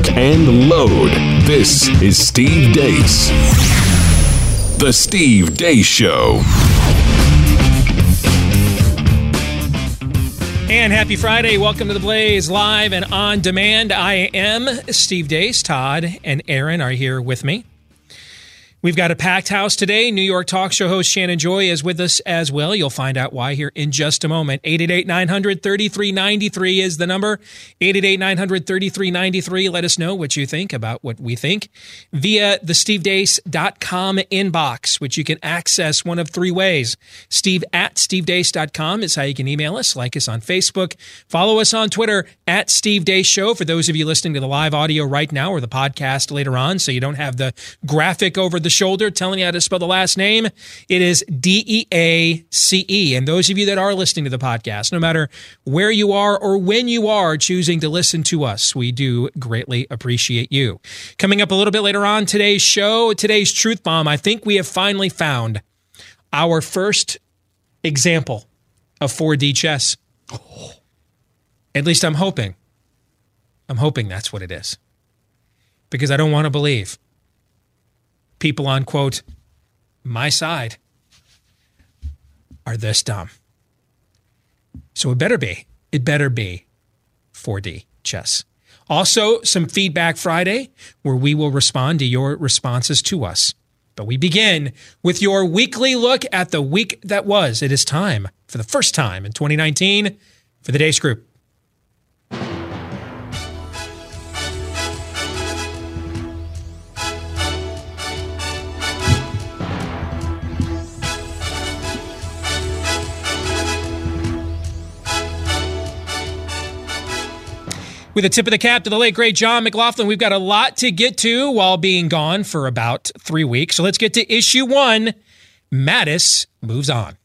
lock, and load. This is Steve Deace. The Steve Deace Show. And happy Friday. Welcome to the Blaze live and on demand. I am Steve Deace. Todd and Aaron are here with me. We've got a packed house today. New York talk show host Shannon Joy is with us as well. You'll find out why here in just a moment. 888-900-3393 is the number. 888-900-3393. Let us know what you think about what we think via the stevedeace.com inbox, which you can access one of three ways. Steve at stevedeace.com is how you can email us, like us on Facebook, follow us on Twitter at Steve Deace Show for those of you listening to the live audio right now or the podcast later on so you don't have the graphic over the the shoulder telling you how to spell the last name. It is D E A C E. And those of you that are listening to the podcast, no matter where you are or when you are choosing to listen to us, we do greatly appreciate you. Coming up a little bit later on today's show, today's Truth Bomb, I think we have finally found our first example of 4D chess. At least I'm hoping. I'm hoping that's what it is. Because I don't want to believe people on quote my side are this dumb. So it better be. It better be 4D chess. Also, some feedback Friday where we will respond to your responses to us. But we begin with your weekly look at the week that was. It is time for the first time in 2019 for the Deace Group. With a tip of the cap to the late, great John McLaughlin, we've got a lot to get to while being gone for about three weeks. So let's get to issue one. Mattis moves on.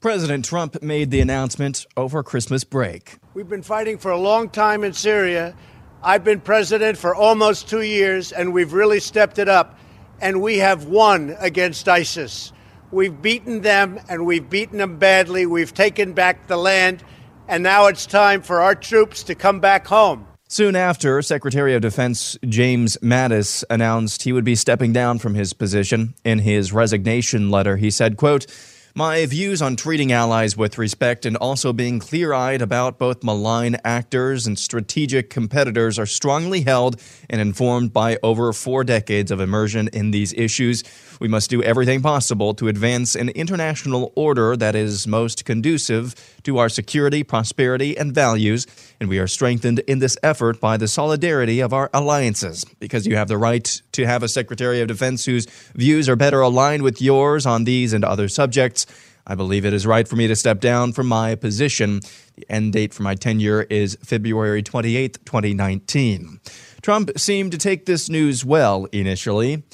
President Trump made the announcement over Christmas break. We've been fighting for a long time in Syria. I've been president for almost two years, and we've really stepped it up. And we have won against ISIS. We've beaten them, and we've beaten them badly. We've taken back the land and now it's time for our troops to come back home. Soon after, Secretary of Defense James Mattis announced he would be stepping down from his position. In his resignation letter, he said, quote, my views on treating allies with respect and also being clear eyed about both malign actors and strategic competitors are strongly held and informed by over four decades of immersion in these issues. We must do everything possible to advance an international order that is most conducive to our security, prosperity, and values, and we are strengthened in this effort by the solidarity of our alliances. Because you have the right to have a Secretary of Defense whose views are better aligned with yours on these and other subjects. I believe it is right for me to step down from my position. The end date for my tenure is February 28, 2019. Trump seemed to take this news well initially.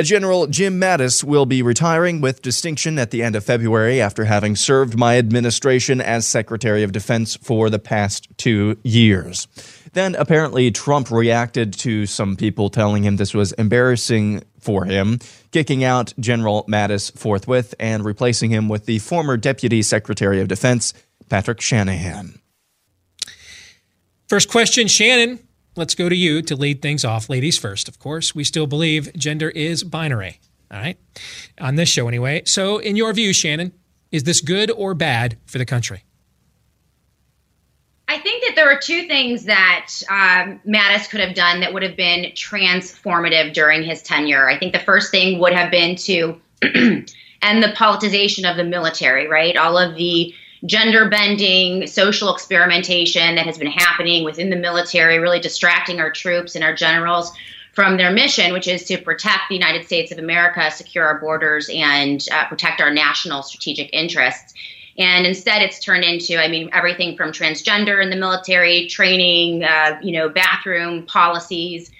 General Jim Mattis will be retiring with distinction at the end of February after having served my administration as Secretary of Defense for the past two years. Then apparently Trump reacted to some people telling him this was embarrassing for him, kicking out General Mattis forthwith and replacing him with the former Deputy Secretary of Defense, Patrick Shanahan. First question, Shannon let's go to you to lead things off. Ladies first, of course. We still believe gender is binary. All right. On this show, anyway. So, in your view, Shannon, is this good or bad for the country? I think that there are two things that um, Mattis could have done that would have been transformative during his tenure. I think the first thing would have been to end the politicization of the military, right? All of the gender bending, social experimentation that has been happening within the military, really distracting our troops and our generals from their mission, which is to protect the United States of America, secure our borders, and uh, protect our national strategic interests. And instead, it's turned into, I mean, everything from transgender in the military, training, uh, you know, bathroom policies,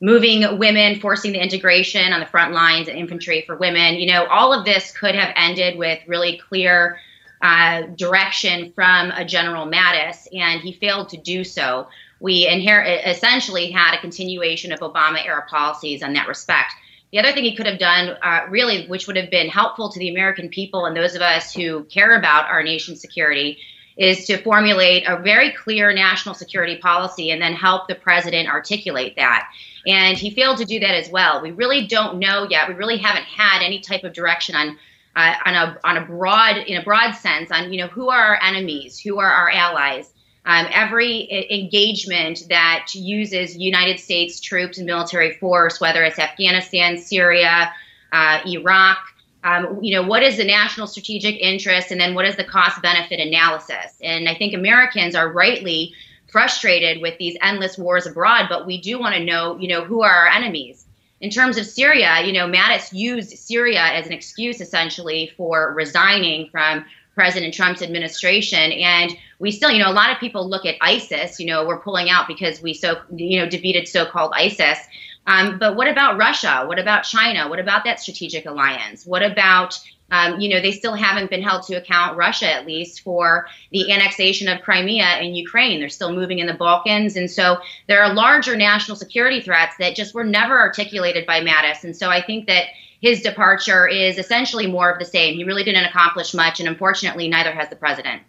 moving women, forcing the integration on the front lines and infantry for women. You know, all of this could have ended with really clear uh, direction from a General Mattis, and he failed to do so. We inherit, essentially had a continuation of Obama era policies on that respect. The other thing he could have done, uh, really, which would have been helpful to the American people and those of us who care about our nation's security, is to formulate a very clear national security policy and then help the president articulate that. And he failed to do that as well. We really don't know yet. We really haven't had any type of direction on uh, on a on a broad in a broad sense on you know who are our enemies, who are our allies. Um, every engagement that uses United States troops and military force, whether it's Afghanistan, Syria, uh, Iraq, um, you know, what is the national strategic interest, and then what is the cost benefit analysis? And I think Americans are rightly frustrated with these endless wars abroad, but we do want to know, you know, who are our enemies. In terms of Syria, you know, Mattis used Syria as an excuse essentially for resigning from President Trump's administration. And we still, you know, a lot of people look at ISIS, you know, we're pulling out because we so, you know, defeated so called ISIS. Um, but what about Russia? What about China? What about that strategic alliance? What about, um, you know, they still haven't been held to account, Russia at least, for the annexation of Crimea in Ukraine. They're still moving in the Balkans. And so there are larger national security threats that just were never articulated by Mattis. And so I think that his departure is essentially more of the same. He really didn't accomplish much, and unfortunately, neither has the president.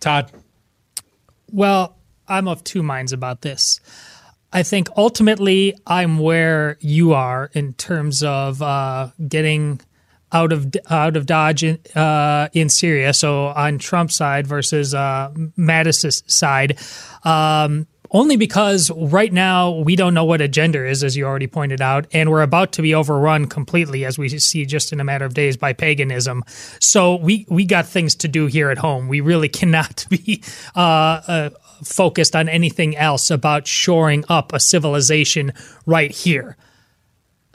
Todd. Well, I'm of two minds about this. I think ultimately I'm where you are in terms of uh, getting out of out of Dodge in, uh, in Syria. So on Trump's side versus uh, Mattis's side. Um, only because right now we don't know what a gender is, as you already pointed out, and we're about to be overrun completely, as we see just in a matter of days, by paganism. So we we got things to do here at home. We really cannot be uh, uh, focused on anything else about shoring up a civilization right here.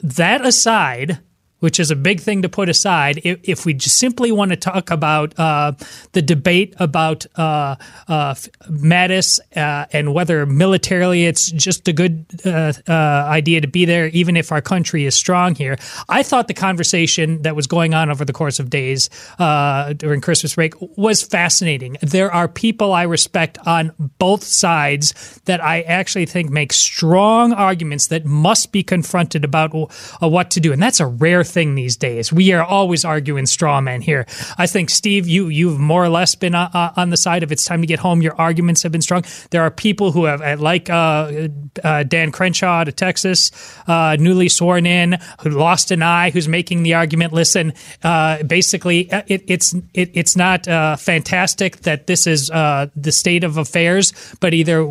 That aside, which is a big thing to put aside. If, if we simply want to talk about uh, the debate about uh, uh, Mattis uh, and whether militarily it's just a good uh, uh, idea to be there, even if our country is strong here, I thought the conversation that was going on over the course of days during Christmas break was fascinating. There are people I respect on both sides that I actually think make strong arguments that must be confronted about what to do, and that's a rare thing these days. We are always arguing straw men here. I think Steve, you you've more or less been uh, uh, on the side of it's time to get home. Your arguments have been strong. There are people who have, uh, like uh, uh, Dan Crenshaw to Texas, uh, newly sworn in, who lost an eye, who's making the argument. Listen, basically, it, it's it, it's not fantastic that this is the state of affairs, but either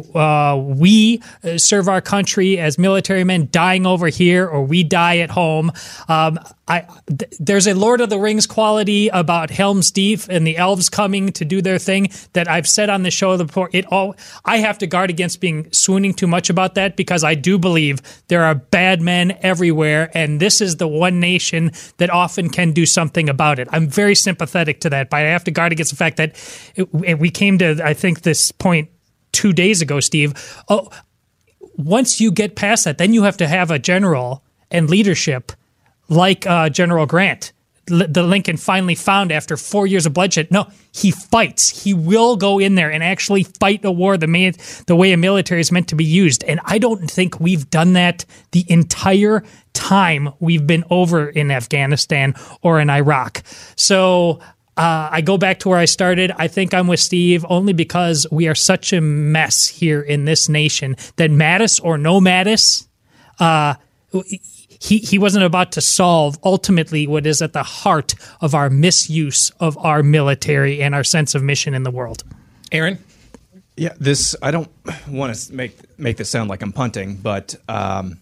we serve our country as military men dying over here, or we die at home. Um, I th- there's a Lord of the Rings quality about Helm's Deep and the elves coming to do their thing that I've said on the show before. It all I have to guard against being swooning too much about that because I do believe there are bad men everywhere, and this is the one nation that often can do something about it. I'm very sympathetic to that, but I have to guard against the fact that it, we came to I think this point two days ago, Steve. Oh, once you get past that, then you have to have a general and leadership like uh, General Grant, L- the Lincoln finally found after four years of bloodshed. No, he fights. He will go in there and actually fight a war the, may- the way a military is meant to be used. And I don't think we've done that the entire time we've been over in Afghanistan or in Iraq. So uh, I go back to where I started. I think I'm with Steve only because we are such a mess here in this nation that Mattis or no Mattis, uh, he, he wasn't about to solve ultimately what is at the heart of our misuse of our military and our sense of mission in the world. Aaron? Yeah, this, I don't want to make, make this sound like I'm punting, but um,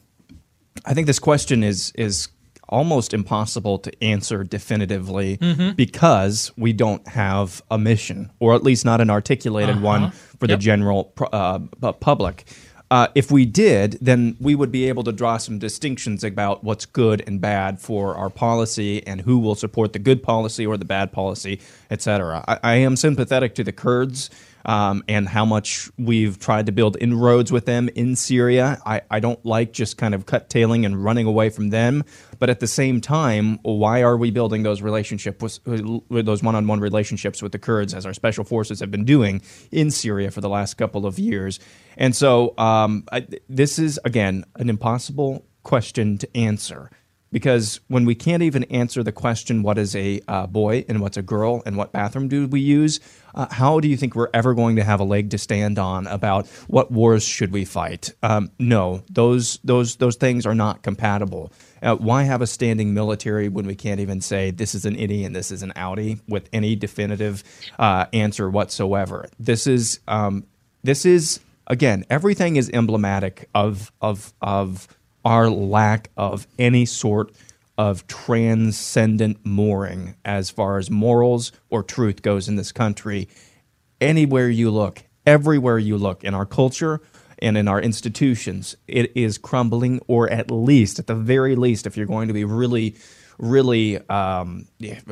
I think this question is, is almost impossible to answer definitively mm-hmm. because we don't have a mission, or at least not an articulated uh-huh. one for yep. the general uh, public. Uh, if we did, then we would be able to draw some distinctions about what's good and bad for our policy and who will support the good policy or the bad policy, et cetera. I, I am sympathetic to the Kurds um, and how much we've tried to build inroads with them in Syria. I, I don't like just kind of cut tailing and running away from them. But at the same time, why are we building those relationships with, with those one-on-one relationships with the Kurds, as our special forces have been doing in Syria for the last couple of years? And so um, I, this is again an impossible question to answer. because when we can't even answer the question, what is a uh, boy and what's a girl and what bathroom do we use, uh, how do you think we're ever going to have a leg to stand on about what wars should we fight? Um, no, those, those, those things are not compatible. Uh, why have a standing military when we can't even say this is an innie and this is an outie with any definitive uh, answer whatsoever? This is um, this is again everything is emblematic of of of our lack of any sort of transcendent mooring as far as morals or truth goes in this country. Anywhere you look, everywhere you look in our culture and in our institutions, it is crumbling, or at least, at the very least, if you're going to be really, really, um,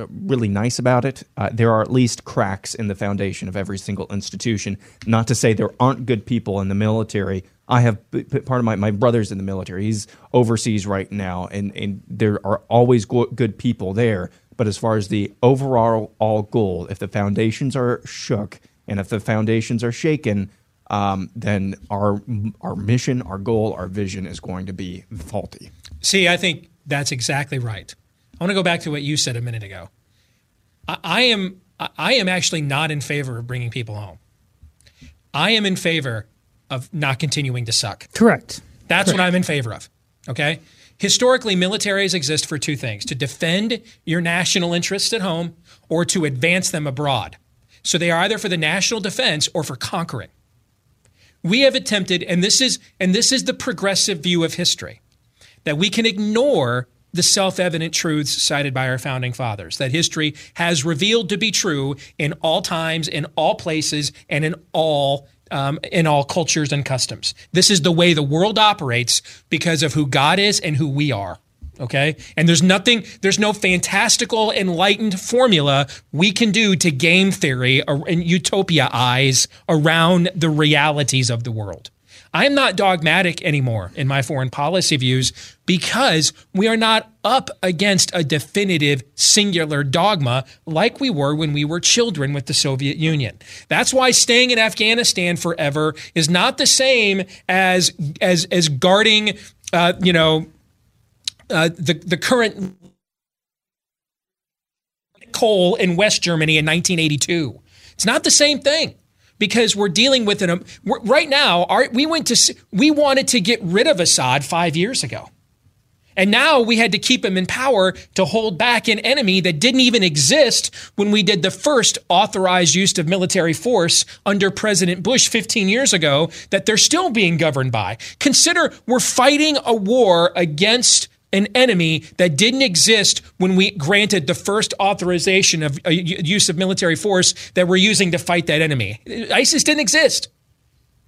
really nice about it, uh, there are at least cracks in the foundation of every single institution. Not to say there aren't good people in the military I have part of my, my brother's in the military. He's overseas right now, and, and there are always good people there. But as far as the overall all goal, if the foundations are shook and if the foundations are shaken, um, then our our mission, our goal, our vision is going to be faulty. See, I think that's exactly right. I want to go back to what you said a minute ago. I, I am I am actually not in favor of bringing people home. I am in favor of not continuing to suck. Correct. That's Correct. what I'm in favor of. Okay? Historically, militaries exist for two things to defend your national interests at home or to advance them abroad. So they are either for the national defense or for conquering. We have attempted, and this is and this is the progressive view of history, that we can ignore the self-evident truths cited by our founding fathers that history has revealed to be true in all times in all places and in all um, in all cultures and customs. This is the way the world operates because of who God is and who we are. Okay. And there's nothing, there's no fantastical, enlightened formula we can do to game theory or and utopia eyes around the realities of the world. I'm not dogmatic anymore in my foreign policy views because we are not up against a definitive singular dogma like we were when we were children with the Soviet Union. That's why staying in Afghanistan forever is not the same as as as guarding uh, you know uh, the the current coal in West Germany in 1982. It's not the same thing because we're dealing with an right now. Our, we went to we wanted to get rid of Assad five years ago. And now we had to keep him in power to hold back an enemy that didn't even exist when we did the first authorized use of military force under President Bush 15 years ago that they're still being governed by. Consider we're fighting a war against an enemy that didn't exist when we granted the first authorization of uh, use of military force that we're using to fight that enemy. ISIS didn't exist.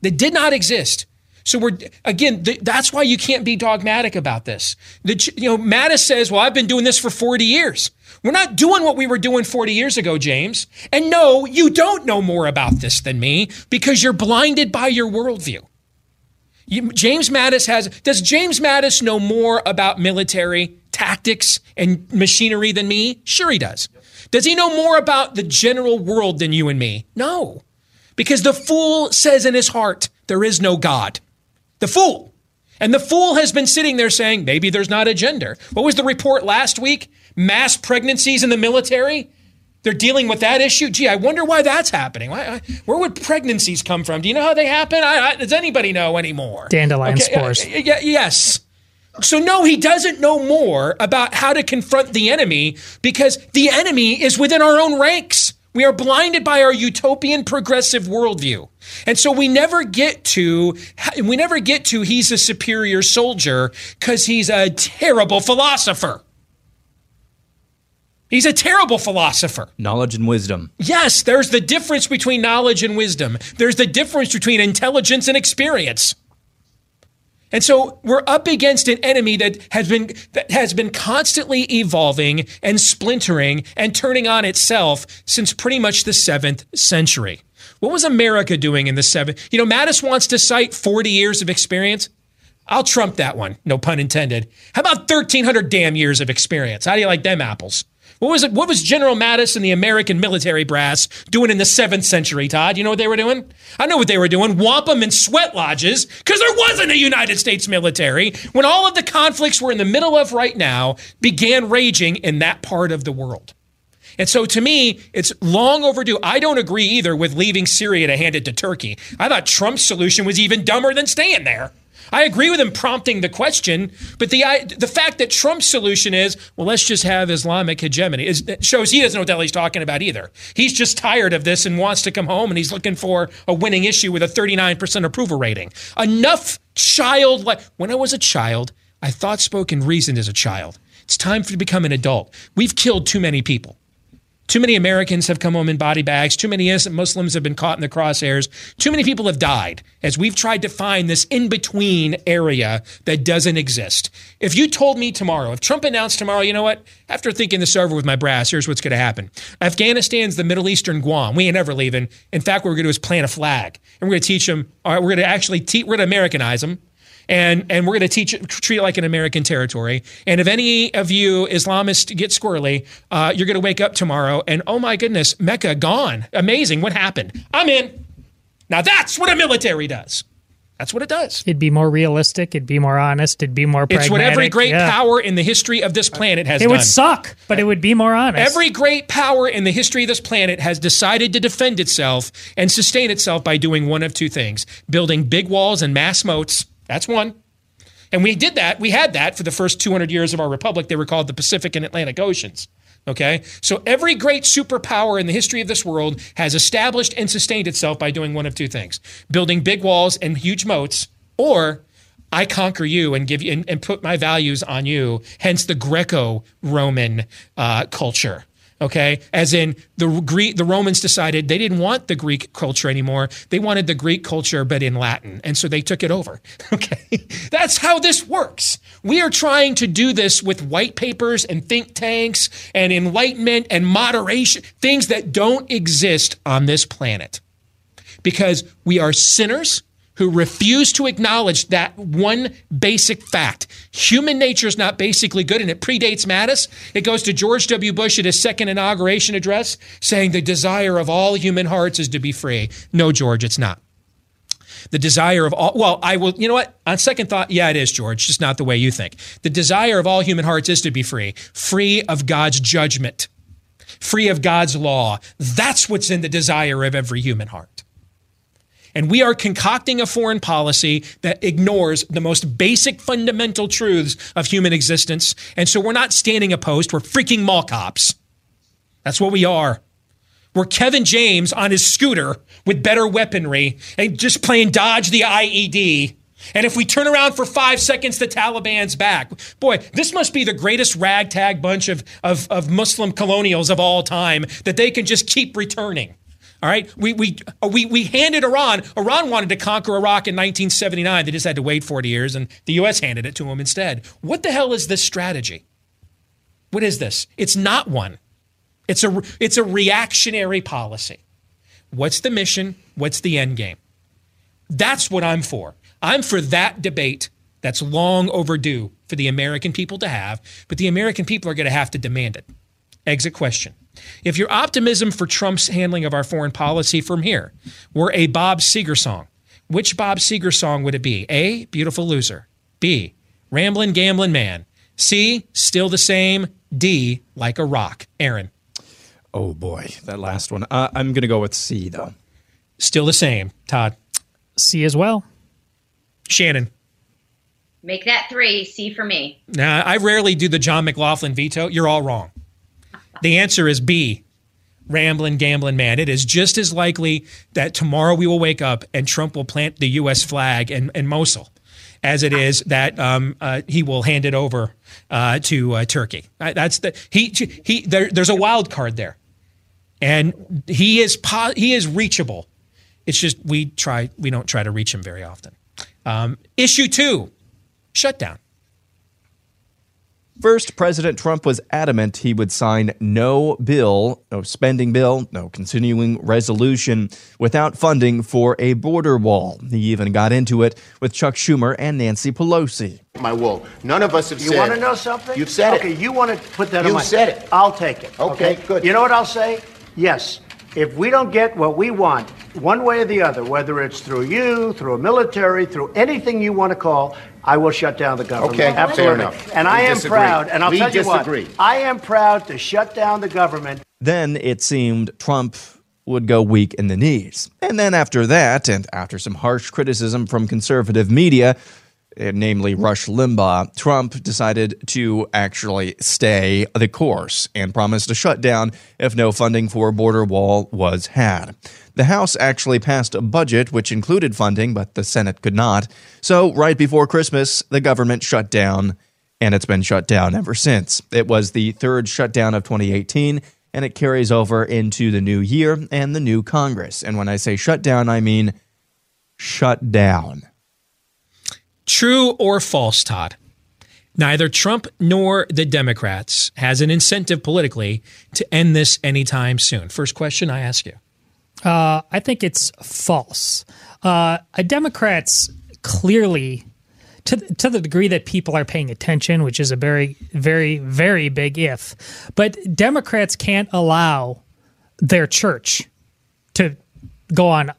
They did not exist. So we're again. Th- that's why you can't be dogmatic about this. The, you know, Mattis says, "Well, I've been doing this for 40 years." We're not doing what we were doing 40 years ago, James. And no, you don't know more about this than me because you're blinded by your worldview. James Mattis has. Does James Mattis know more about military tactics and machinery than me? Sure, he does. Does he know more about the general world than you and me? No. Because the fool says in his heart, there is no God. The fool. And the fool has been sitting there saying, maybe there's not a gender. What was the report last week? Mass pregnancies in the military? They're dealing with that issue. Gee, I wonder why that's happening. Why, where would pregnancies come from? Do you know how they happen? I, I, does anybody know anymore? Dandelion okay, spores. Uh, yeah, yes. So, no, he doesn't know more about how to confront the enemy because the enemy is within our own ranks. We are blinded by our utopian progressive worldview. And so we never get to, we never get to he's a superior soldier because he's a terrible philosopher. He's a terrible philosopher. Knowledge and wisdom. Yes, there's the difference between knowledge and wisdom. There's the difference between intelligence and experience. And so we're up against an enemy that has been that has been constantly evolving and splintering and turning on itself since pretty much the 7th century. What was America doing in the 7th? You know, Mattis wants to cite 40 years of experience. I'll trump that one, no pun intended. How about 1300 damn years of experience? How do you like them apples? What was it? What was General Mattis and the American military brass doing in the seventh century, Todd? You know what they were doing? I know what they were doing. Wampum and sweat lodges, because there wasn't a United States military when all of the conflicts we're in the middle of right now began raging in that part of the world. And so to me, it's long overdue. I don't agree either with leaving Syria to hand it to Turkey. I thought Trump's solution was even dumber than staying there. I agree with him prompting the question, but the the fact that Trump's solution is, well, let's just have Islamic hegemony is, shows he doesn't know what the hell he's talking about either. He's just tired of this and wants to come home, and he's looking for a winning issue with a 39% approval rating. Enough child. Like When I was a child, I thought, spoke, and reasoned as a child. It's time for to become an adult. We've killed too many people. Too many Americans have come home in body bags. Too many innocent Muslims have been caught in the crosshairs. Too many people have died as we've tried to find this in between area that doesn't exist. If you told me tomorrow, if Trump announced tomorrow, you know what? After thinking this over with my brass, here's what's going to happen. Afghanistan's the Middle Eastern Guam. We ain't ever leaving. In fact, what we're going to do is plant a flag. And we're going to teach them, all right, we're going to actually teach, we're going to Americanize them and and we're going to teach treat it like an American territory. And if any of you Islamists get squirrely, uh, you're going to wake up tomorrow and oh my goodness, Mecca gone. Amazing, what happened? I'm in. Now that's what a military does. That's what it does. It'd be more realistic. It'd be more honest. It'd be more pragmatic. It's what every great yeah. power in the history of this planet has it done. It would suck, but it would be more honest. Every great power in the history of this planet has decided to defend itself and sustain itself by doing one of two things building big walls and mass moats that's one. And we did that. We had that for the first 200 years of our republic. They were called the Pacific and Atlantic Oceans. Okay? So every great superpower in the history of this world has established and sustained itself by doing one of two things building big walls and huge moats, or I conquer you and give you and, and put my values on you, hence the Greco Roman uh, culture okay? As in the greek the romans decided they didn't want the greek culture anymore. They wanted the greek culture but in latin. And so they took it over okay? That's how this works. We are trying to do this with white papers and think tanks and enlightenment and moderation things that don't exist on this planet. Because we are sinners who refuse to acknowledge that one basic fact. Human nature is not basically good, and it predates Mattis. It goes to George W. Bush at his second inauguration address, saying the desire of all human hearts is to be free. No, George, it's not. The desire of all, well, I will, you know what? On second thought, yeah, it is, George, just not the way you think. The desire of all human hearts is to be free, free of God's judgment, free of God's law. That's what's in the desire of every human heart. And we are concocting a foreign policy that ignores the most basic fundamental truths of human existence. And so we're not standing opposed, we're freaking mall cops. That's what we are. We're Kevin James on his scooter with better weaponry and just playing dodge the IED. And if we turn around for five seconds, the Taliban's back. Boy, this must be the greatest ragtag bunch of, of, of Muslim colonials of all time that they can just keep returning. All right, we we uh, we we handed Iran. Iran wanted to conquer Iraq in 1979. They just had to wait 40 years, and the U.S. handed it to them instead. What the hell is this strategy? What is this? It's not one. It's a it's a reactionary policy. What's the mission? What's the end game? That's what I'm for. I'm for that debate that's long overdue for the American people to have, but the American people are going to have to demand it. Exit question. If your optimism for Trump's handling of our foreign policy from here were a Bob Seger song, which Bob Seger song would it be? A. Beautiful Loser. B. Ramblin' Gamblin' Man. C. Still the same. D. Like a Rock. Aaron. Oh boy, that last one. Uh, I'm going to go with C though. Still the same. Todd. C as well. Shannon. Make that three. C for me. Now, I rarely do the John McLaughlin veto. You're all wrong. The answer is B. Rambling, gambling man. It is just as likely that tomorrow we will wake up and Trump will plant the U.S. flag in, in Mosul as it is that um, uh, he will hand it over uh, to uh, Turkey. Uh, that's the he he. There, there's a wild card there, and he is po- he is reachable. It's just we try we don't try to reach him very often. Um, issue two, shutdown. First, President Trump was adamant he would sign no bill, no spending bill, no continuing resolution without funding for a border wall. He even got into it with Chuck Schumer and Nancy Pelosi. My wall. None of us have You said. You want to know something? You've said okay, it. you want to put that on You my said it. I'll take it. Okay, good. You know what I'll say? Yes. If we don't get what we want, one way or the other, whether it's through you, through a military, through anything you want to call, I will shut down the government. Okay, fair absolutely. enough. And We I am disagree. proud, and I'll We tell you disagree. what, I am proud to shut down the government. Then it seemed Trump would go weak in the knees. And then after that, and after some harsh criticism from conservative media, Uh, namely Rush Limbaugh, Trump decided to actually stay the course and promised a shutdown if no funding for a border wall was had. The House actually passed a budget which included funding, but the Senate could not. So, right before Christmas, the government shut down, and it's been shut down ever since. It was the third shutdown of 2018 and it carries over into the new year and the new Congress. And when I say shut down, I mean shut down. True or false, Todd? Neither Trump nor the Democrats has an incentive politically to end this anytime soon. First question I ask you. Uh, I think it's false. Uh, Democrats clearly, to to the degree that people are paying attention, which is a very, very, very big if, but Democrats can't allow their church to go on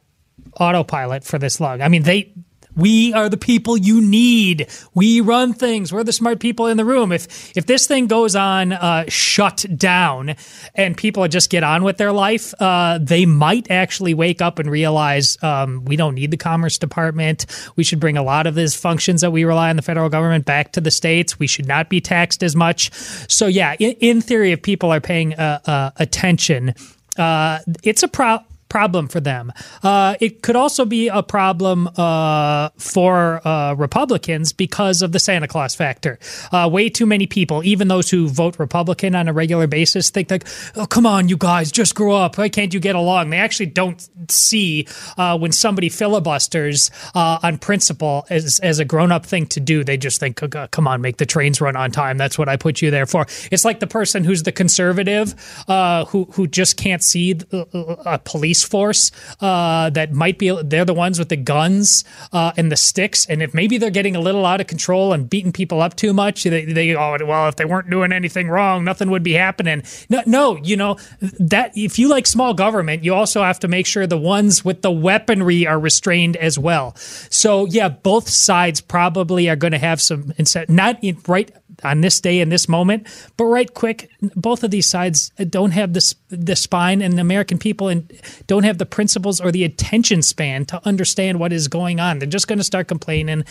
autopilot for this long. I mean, they. We are the people you need. We run things. We're the smart people in the room. If if this thing goes on uh, shut down and people just get on with their life, uh, they might actually wake up and realize um, we don't need the Commerce Department. We should bring a lot of these functions that we rely on the federal government back to the states. We should not be taxed as much. So yeah, in, in theory, if people are paying uh, uh, attention, uh, it's a problem problem for them. Uh, it could also be a problem uh, for uh, Republicans because of the Santa Claus factor. Uh, way too many people, even those who vote Republican on a regular basis, think like, "Oh, come on, you guys, just grow up. Why can't you get along?" They actually don't see uh, when somebody filibusters uh, on principle as as a grown up thing to do. They just think, "Oh, "Come on, make the trains run on time." That's what I put you there for. It's like the person who's the conservative who who just can't see a police force uh, that might be they're the ones with the guns uh, and the sticks and if maybe they're getting a little out of control and beating people up too much they, they oh well if they weren't doing anything wrong nothing would be happening no, no you know that if you like small government you also have to make sure the ones with the weaponry are restrained as well so yeah both sides probably are going to have some not in, right on this day in this moment. But right quick, both of these sides don't have the the spine, and the American people and don't have the principles or the attention span to understand what is going on. They're just going to start complaining.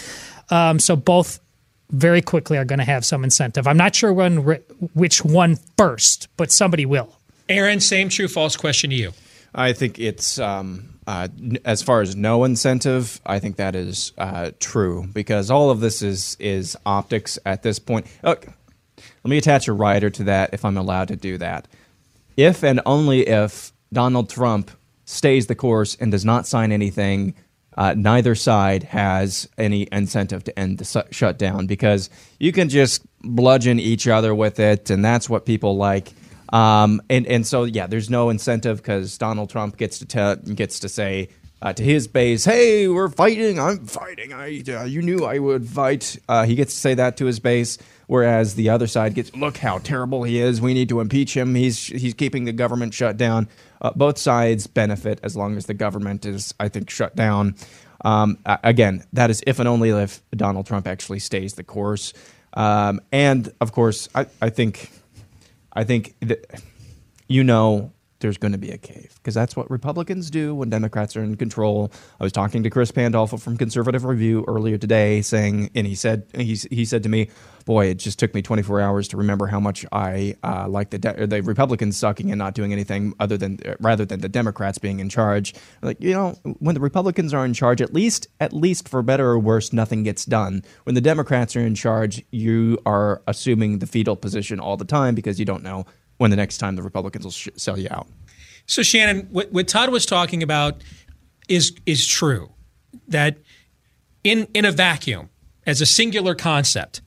Um, so both very quickly are going to have some incentive. I'm not sure when which one first, but somebody will. Aaron, same true false question to you. I think it's um, uh, as far as no incentive. I think that is uh, true because all of this is is optics at this point. Look, let me attach a rider to that if I'm allowed to do that. If and only if Donald Trump stays the course and does not sign anything, uh, neither side has any incentive to end the su- shutdown because you can just bludgeon each other with it, and that's what people like. Um, and and so yeah, there's no incentive because Donald Trump gets to tell gets to say uh, to his base, "Hey, we're fighting. I'm fighting. I uh, you knew I would fight." Uh, he gets to say that to his base, whereas the other side gets, "Look how terrible he is. We need to impeach him. He's he's keeping the government shut down." Uh, both sides benefit as long as the government is, I think, shut down. Um, again, that is if and only if Donald Trump actually stays the course. Um, and of course, I, I think. I think that you know there's going to be a cave because that's what Republicans do when Democrats are in control. I was talking to Chris Pandolfo from Conservative Review earlier today, saying, and he said he he said to me, "Boy, it just took me 24 hours to remember how much I uh, like the de- the Republicans sucking and not doing anything other than uh, rather than the Democrats being in charge." Like you know, when the Republicans are in charge, at least at least for better or worse, nothing gets done. When the Democrats are in charge, you are assuming the fetal position all the time because you don't know when the next time the Republicans will sh- sell you out. So Shannon, what, what Todd was talking about is is true. That in in a vacuum, as a singular concept,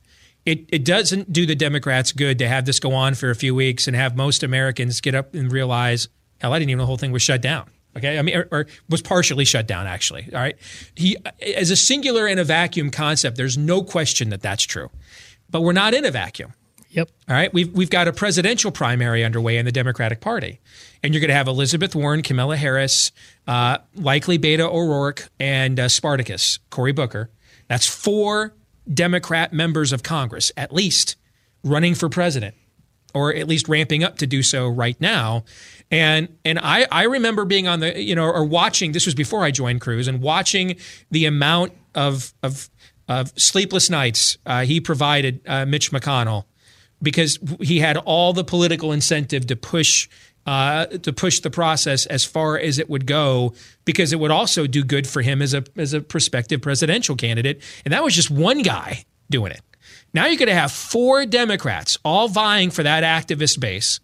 it, it doesn't do the Democrats good to have this go on for a few weeks and have most Americans get up and realize, hell, I didn't even know the whole thing was shut down. Okay, I mean, or, or, was partially shut down actually. All right, he as a singular in a vacuum concept. There's no question that that's true, but we're not in a vacuum. Yep. All right, we've we've got a presidential primary underway in the Democratic Party, and you're going to have Elizabeth Warren, Kamala Harris, uh, likely Beto O'Rourke, and uh, Spartacus Cory Booker. That's four Democrat members of Congress at least running for president or at least ramping up to do so right now. And and I, I remember being on the you know or watching this was before I joined Cruz and watching the amount of of, of sleepless nights uh, he provided uh, Mitch McConnell because he had all the political incentive to push uh, to push the process as far as it would go because it would also do good for him as a as a prospective presidential candidate and that was just one guy doing it now you're going to have four Democrats all vying for that activist base.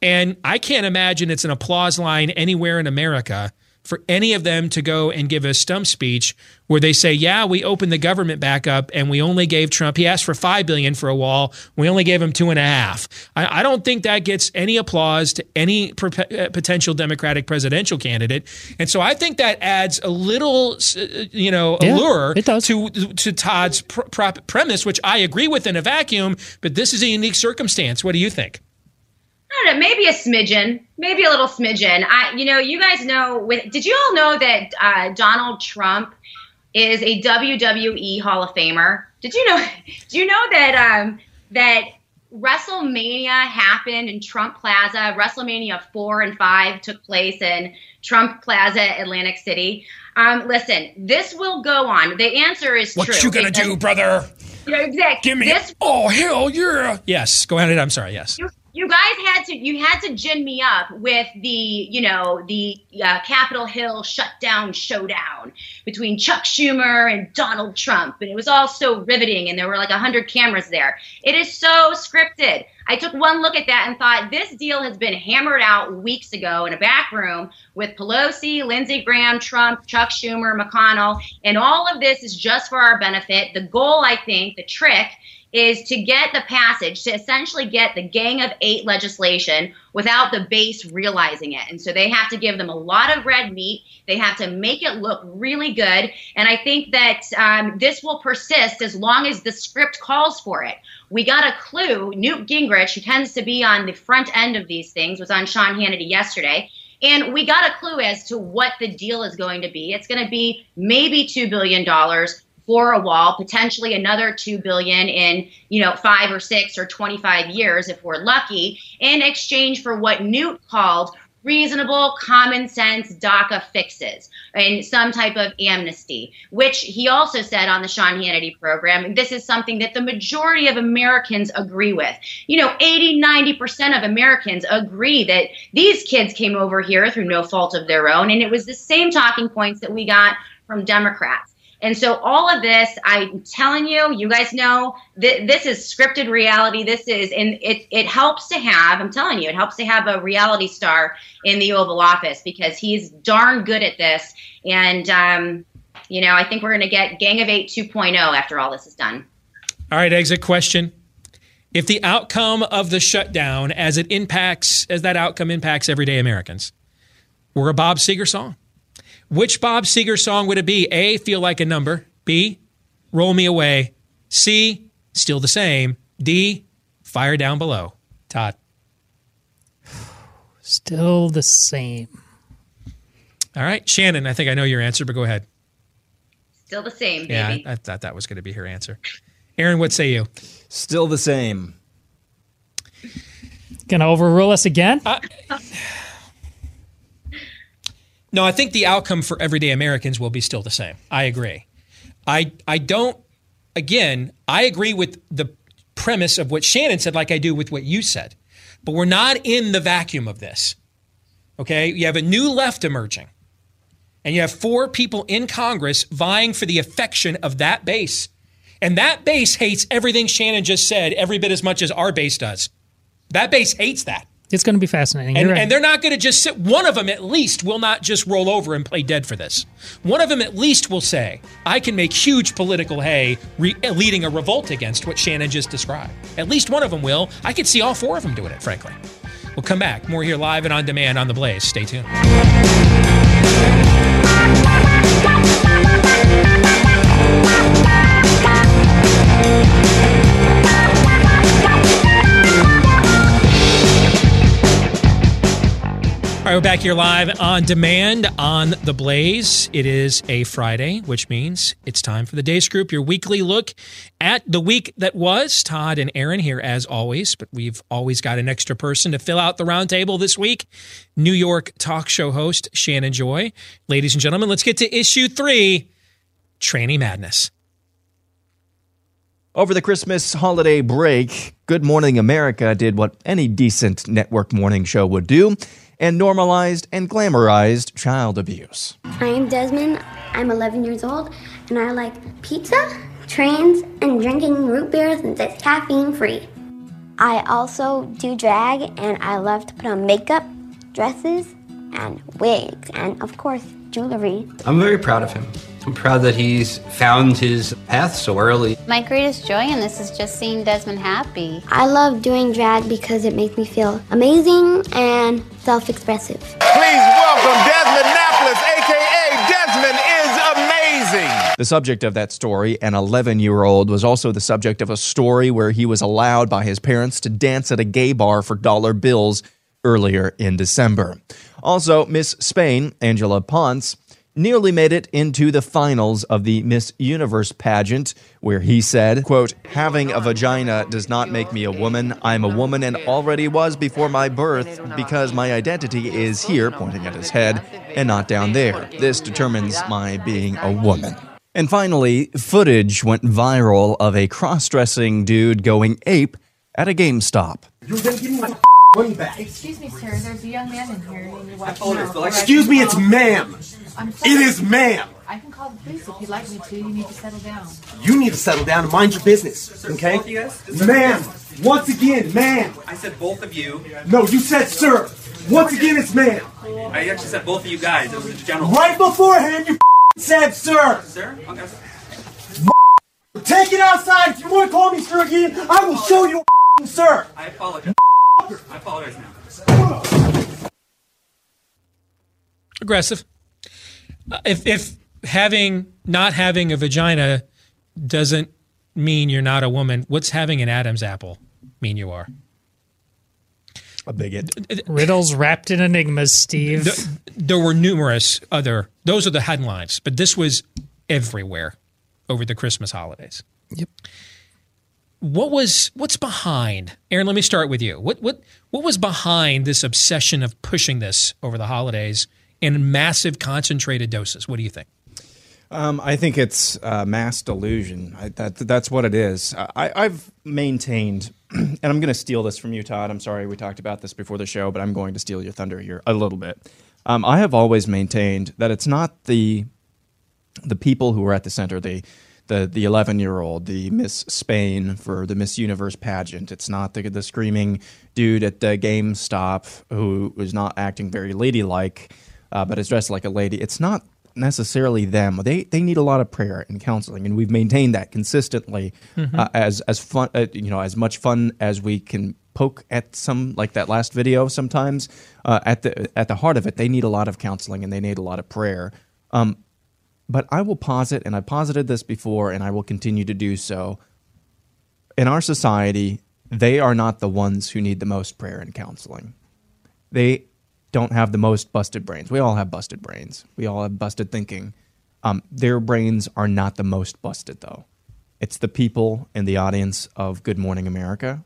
And I can't imagine it's an applause line anywhere in America for any of them to go and give a stump speech where they say, "Yeah, we opened the government back up, and we only gave Trump. He asked for five billion for a wall. We only gave him two and a half." I, I don't think that gets any applause to any uh, potential Democratic presidential candidate, and so I think that adds a little, uh, you know, yeah, allure to to Todd's pr- pr- premise, which I agree with in a vacuum. But this is a unique circumstance. What do you think? I don't know, maybe a smidgen, maybe a little smidgen. I, you know, you guys know. With did you all know that uh, Donald Trump is a WWE Hall of Famer? Did you know? Do you know that um, that WrestleMania happened in Trump Plaza? WrestleMania four and five took place in Trump Plaza, Atlantic City. Um, listen, this will go on. The answer is what true. What you gonna do, brother? You know, exactly. Give me. This, oh hell yeah! Yes, go ahead. I'm sorry. Yes. You, you guys had to you had to gin me up with the you know the uh, Capitol Hill shutdown showdown between Chuck Schumer and Donald Trump, and it was all so riveting, and there were like a hundred cameras there. It is so scripted. I took one look at that and thought this deal has been hammered out weeks ago in a back room with Pelosi, Lindsey Graham, Trump, Chuck Schumer, McConnell, and all of this is just for our benefit. The goal, I think, the trick is to get the passage to essentially get the gang of eight legislation without the base realizing it. And so they have to give them a lot of red meat. They have to make it look really good. And i think that um, this will persist as long as the script calls for it. We got a clue. Newt gingrich who tends to be on the front end of these things was on sean hannity yesterday. And we got a clue as to what the deal is going to be. It's going to be maybe $2 billion for a wall, potentially another 2 billion in, you know, 5 or 6 or 25 years if we're lucky, in exchange for what Newt called reasonable common sense DACA fixes and some type of amnesty, which he also said on the Sean Hannity program. This is something that the majority of Americans agree with. You know, 80, 90% of Americans agree that these kids came over here through no fault of their own. And it was the same talking points that we got from Democrats. And so all of this, I'm telling you, you guys know that this is scripted reality. This is, and it it helps to have. I'm telling you, it helps to have a reality star in the Oval Office because he's darn good at this. And um, you know, I think we're going to get Gang of Eight 2.0 after all this is done. All right, exit question. If the outcome of the shutdown, as it impacts, as that outcome impacts everyday Americans, we're a Bob Seger song. Which Bob Seger song would it be? A, Feel Like a Number. B, Roll Me Away. C, Still the Same. D, Fire Down Below. Todd. Still the same. All right. Shannon, I think I know your answer, but go ahead. Still the same, baby. Yeah, I, I thought that was going to be her answer. Aaron, what say you? Still the same. Gonna overrule us again? Uh, no, I think the outcome for everyday Americans will be still the same. I agree. I I don't again, I agree with the premise of what Shannon said like I do with what you said. But we're not in the vacuum of this. Okay? You have a new left emerging. And you have four people in Congress vying for the affection of that base. And that base hates everything Shannon just said every bit as much as our base does. That base hates that. It's going to be fascinating. And, right. and, they're not going to just sit. One of them, at least, will not just roll over and play dead for this. One of them, at least, will say, I can make huge political hay re- leading a revolt against what Shannon just described. At least one of them will. I could see all four of them doing it, frankly. We'll come back. More here live and on demand on The Blaze. Stay tuned. Right, we're back here live on demand on The Blaze. It is a Friday, which means it's time for the Deace Group, your weekly look at the week that was. Todd and Aaron here as always, but we've always got an extra person to fill out the roundtable this week. New York talk show host Shannon Joy. Ladies and gentlemen, let's get to issue three Tranny Madness. Over the Christmas holiday break, Good Morning America did what any decent network morning show would do and normalized and glamorized child abuse. I am Desmond. I'm 11 years old, and I like pizza, trains, and drinking root beer since it's caffeine free. I also do drag, and I love to put on makeup, dresses, and wigs, and of course, jewelry. I'm very proud of him. I'm proud that he's found his path so early. My greatest joy in this is just seeing Desmond happy. I love doing drag because it makes me feel amazing and self expressive. Please welcome Desmond Napoles, aka Desmond is amazing. The subject of that story, an 11 year old, was also the subject of a story where he was allowed by his parents to dance at a gay bar for dollar bills earlier in December. Also, Miss Spain, Angela Ponce, nearly made it into the finals of the Miss Universe pageant, where he said, quote, having a vagina does not make me a woman. I'm a woman and already was before my birth because my identity is here, pointing at his head, and not down there. This determines my being a woman. And finally, footage went viral of a cross-dressing dude going ape at a GameStop. You're gonna give me my money back. Excuse me, sir. There's a young man in here. You need to watch him out. Excuse me, it's ma'am. I'm sorry. It is ma'am. I can call the police if you'd like me to. You need to settle down. You need to settle down and mind your business, okay? Both? Ma'am, once again, ma'am. I said both of you. No, you said sir. Once again, it's ma'am. I actually said both of you guys. It was a general. Right beforehand, you said sir. Sir? Okay. Take it outside. If you want to call me sir again, I will show you, sir. I apologize. I apologize now. Aggressive. If, if having, not having a vagina doesn't mean you're not a woman, what's having an Adam's apple mean you are? A bigot. Riddles wrapped in enigmas, Steve. Th- there were numerous other, those are the headlines, but this was everywhere over the Christmas holidays. Yep. What was what's behind? Aaron, let me start with you. What what what was behind this obsession of pushing this over the holidays in massive concentrated doses? What do you think? Um, I think it's uh, mass delusion. I, that that's what it is. I, I've maintained, and I'm going to steal this from you, Todd. I'm sorry we talked about this before the show, but I'm going to steal your thunder here a little bit. Um, I have always maintained that it's not the the people who are at the center, the the the 11 year old, the Miss Spain for the Miss Universe pageant. It's not the the screaming dude at the GameStop who is not acting very ladylike, uh, but is dressed like a lady. It's not necessarily them. They they need a lot of prayer and counseling, and we've maintained that consistently Mhm. uh, as as fun uh, you know as much fun as we can poke at some like that last video. Sometimes uh, at the at the heart of it, they need a lot of counseling and they need a lot of prayer. Um, but I will posit, and I posited this before, and I will continue to do so. In our society, they are not the ones who need the most prayer and counseling. They don't have the most busted brains. We all have busted brains. We all have busted thinking. Um, their brains are not the most busted, though. It's the people in the audience of Good Morning America.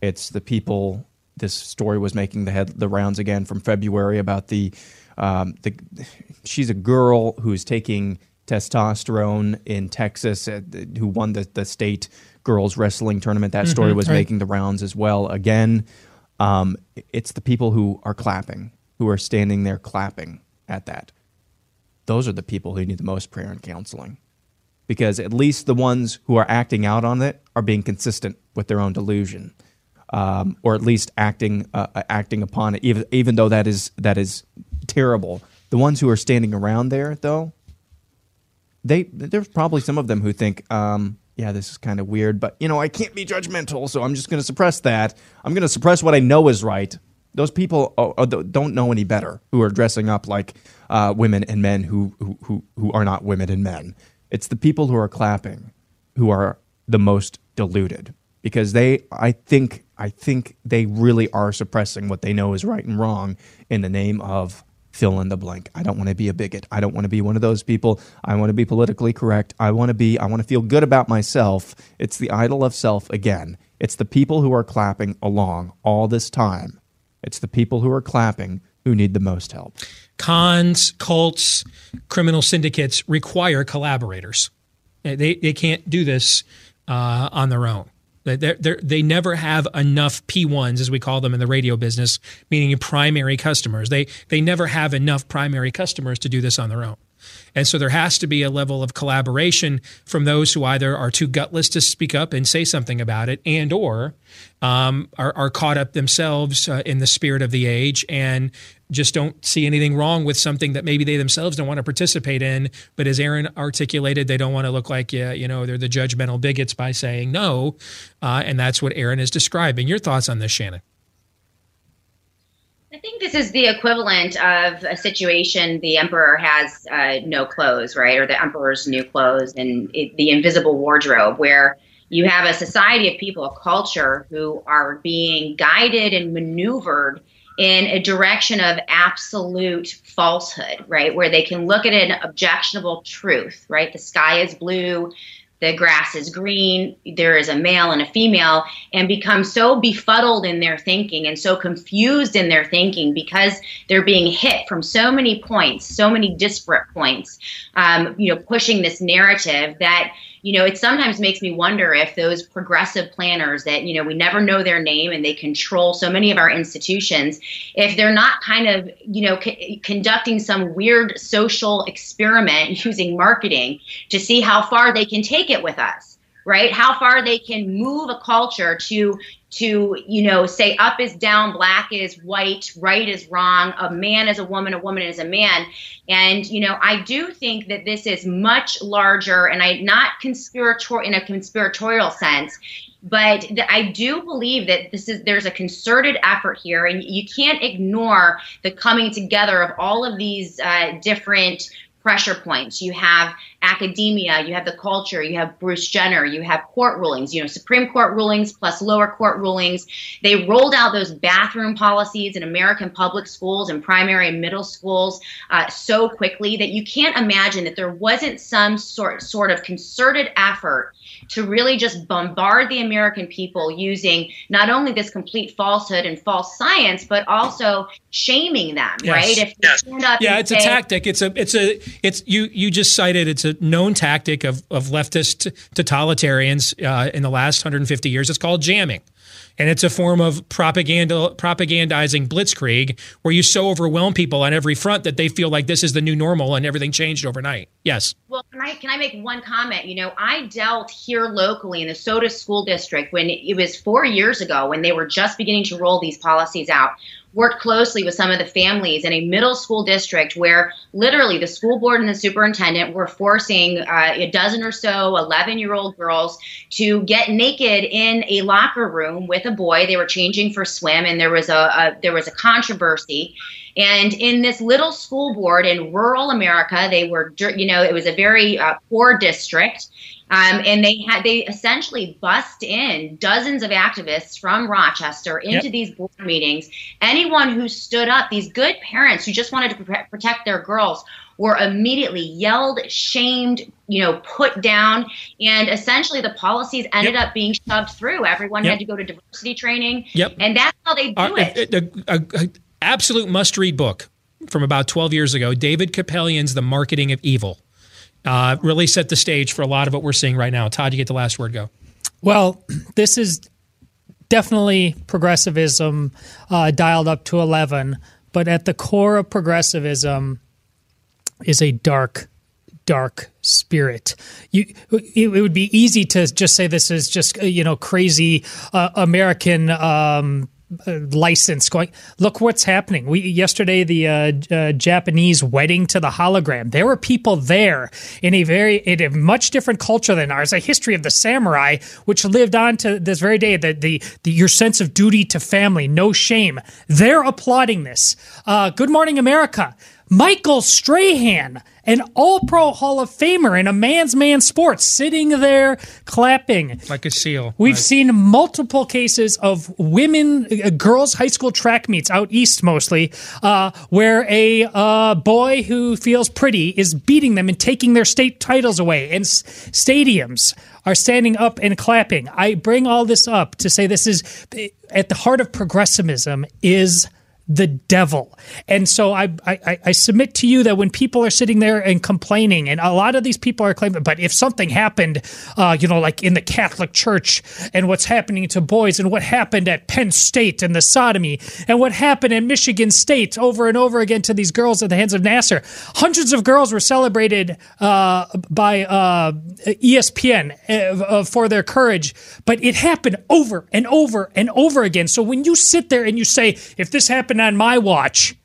It's the people. This story was making the head the rounds again from February about the um, the. She's a girl who's taking testosterone in Texas, uh, who won the the state girls wrestling tournament. That story Mhm, was right. making the rounds as well. Again, um, it's the people who are clapping, who are standing there clapping at that. Those are the people who need the most prayer and counseling, because at least the ones who are acting out on it are being consistent with their own delusion. um, or at least acting uh, acting upon it, even even though that is that is terrible. The ones who are standing around there, though, they there's probably some of them who think, um, yeah, this is kind of weird, but you know, I can't be judgmental, so I'm just going to suppress that. I'm going to suppress what I know is right. Those people oh, oh, don't know any better who are dressing up like uh, women and men who, who who who are not women and men. It's the people who are clapping who are the most deluded because they I think I think they really are suppressing what they know is right and wrong in the name of fill in the blank. I don't want to be a bigot. I don't want to be one of those people. I want to be politically correct. I want to be I want to feel good about myself. It's the idol of self again. It's the people who are clapping along all this time. It's the people who are clapping who need the most help. Cons, cults, criminal syndicates require collaborators. They, they can't do this uh, on their own. They're, they're, they never have enough P1s, as we call them in the radio business, meaning primary customers. They, they never have enough primary customers to do this on their own. And so there has to be a level of collaboration from those who either are too gutless to speak up and say something about it, and or um, are, are, caught up themselves uh, in the spirit of the age and just don't see anything wrong with something that maybe they themselves don't want to participate in. But as Aaron articulated, they don't want to look like yeah, you know they're the judgmental bigots by saying no, uh, and that's what Aaron is describing. Your thoughts on this, Shannon? I think this is the equivalent of a situation the emperor has uh, no clothes, right? Or the emperor's new clothes and it, the invisible wardrobe, where you have a society of people, a culture who are being guided and maneuvered in a direction of absolute falsehood, right? Where they can look at an objectionable truth, right? The sky is blue, the grass is green, there is a male and a female, and become so befuddled in their thinking and so confused in their thinking because they're being hit from so many points, so many disparate points, um, you know, pushing this narrative that you know, it sometimes makes me wonder if those progressive planners that, you know, we never know their name and they control so many of our institutions, if they're not kind of, you know, c- conducting some weird social experiment using marketing to see how far they can take it with us right? How far they can move a culture to to you know say up is down black is white right is wrong a man is a woman a woman is a man. And you know i do think that this is much larger and i not conspiratorial in a conspiratorial sense but I do believe that this is there's a concerted effort here, and you can't ignore the coming together of all of these uh, different pressure points. You have academia, you have the culture, you have Bruce Jenner, you have court rulings, you know, Supreme Court rulings plus lower court rulings. They rolled out those bathroom policies in American public schools and primary and middle schools uh, so quickly that you can't imagine that there wasn't some sort sort of concerted effort to really just bombard the American people using not only this complete falsehood and false science, but also shaming them, yes. right? If yes. yeah, it's say, a tactic. It's a it's a it's you you just cited it's a known tactic of of leftist totalitarians uh, in the last 150 years. It's called jamming. And it's a form of propaganda propagandizing blitzkrieg where you so overwhelm people on every front that they feel like this is the new normal and everything changed overnight. Yes. Well can i can i make one comment? You know i dealt here locally in the Sodus school district when it was four years ago when they were just beginning to roll these policies out worked closely with some of the families in a middle school district where literally the school board and the superintendent were forcing uh, a dozen or so 11 year old girls to get naked in a locker room with a boy they were changing for swim and there was a, a there was a controversy and in this little school board in rural America, they were, you know, it was a very uh, poor district. Um, and they had they essentially bust in dozens of activists from Rochester into yep. these board meetings. Anyone who stood up, these good parents who just wanted to protect their girls, were immediately yelled, shamed, you know, put down, and essentially the policies ended yep. up being shoved through. Everyone yep. had to go to diversity training, yep. and that's how they do uh, it. A, a, a, absolute must read book from about 12 years ago David Kupelian's The Marketing of Evil. Uh, really set the stage for a lot of what we're seeing right now. Todd, you get the last word. Go. Well, this is definitely progressivism uh, dialed up to 11, but at the core of progressivism is a dark dark spirit. You, it, would be easy to just say this is just uh, you know crazy uh, American. Um, license going look what's happening. We yesterday the uh, uh, japanese wedding to the hologram. There were people there in a very in a much different culture than ours a history of the samurai which lived on to this very day the, the, the your sense of duty to family no shame. They're applauding this. Uh, good morning america Michael Strahan, an All Pro Hall of Famer in a man's man sports, sitting there clapping. Like a seal. We've Right. seen multiple cases of women, uh, girls' high school track meets out east mostly, uh, where a uh, boy who feels pretty is beating them and taking their state titles away, and s- stadiums are standing up and clapping. I bring all this up to say this is at the heart of progressivism is the devil. And so I, I I submit to you that when people are sitting there and complaining, and a lot of these people are claiming, but if something happened, uh, you know, like in the Catholic Church, and what's happening to boys, and what happened at Penn State and the sodomy, and what happened in Michigan State over and over again to these girls at the hands of Nassar, hundreds of girls were celebrated uh, by uh, ESPN uh, uh, for their courage, but it happened over and over and over again. So when you sit there and you say, if this happened on my watch,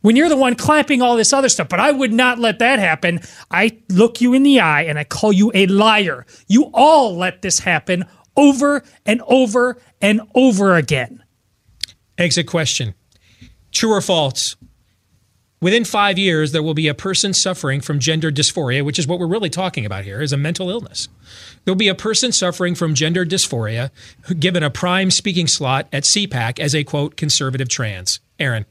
when you're the one clapping all this other stuff, but I would not let that happen, I look you in the eye and I call you a liar. You all let this happen over and over and over again. Exit question. True or false? Within five years, there will be a person suffering from gender dysphoria, which is what we're really talking about here, is a mental illness. There'll be a person suffering from gender dysphoria given a prime speaking slot at CPAC as a quote conservative trans. Aaron.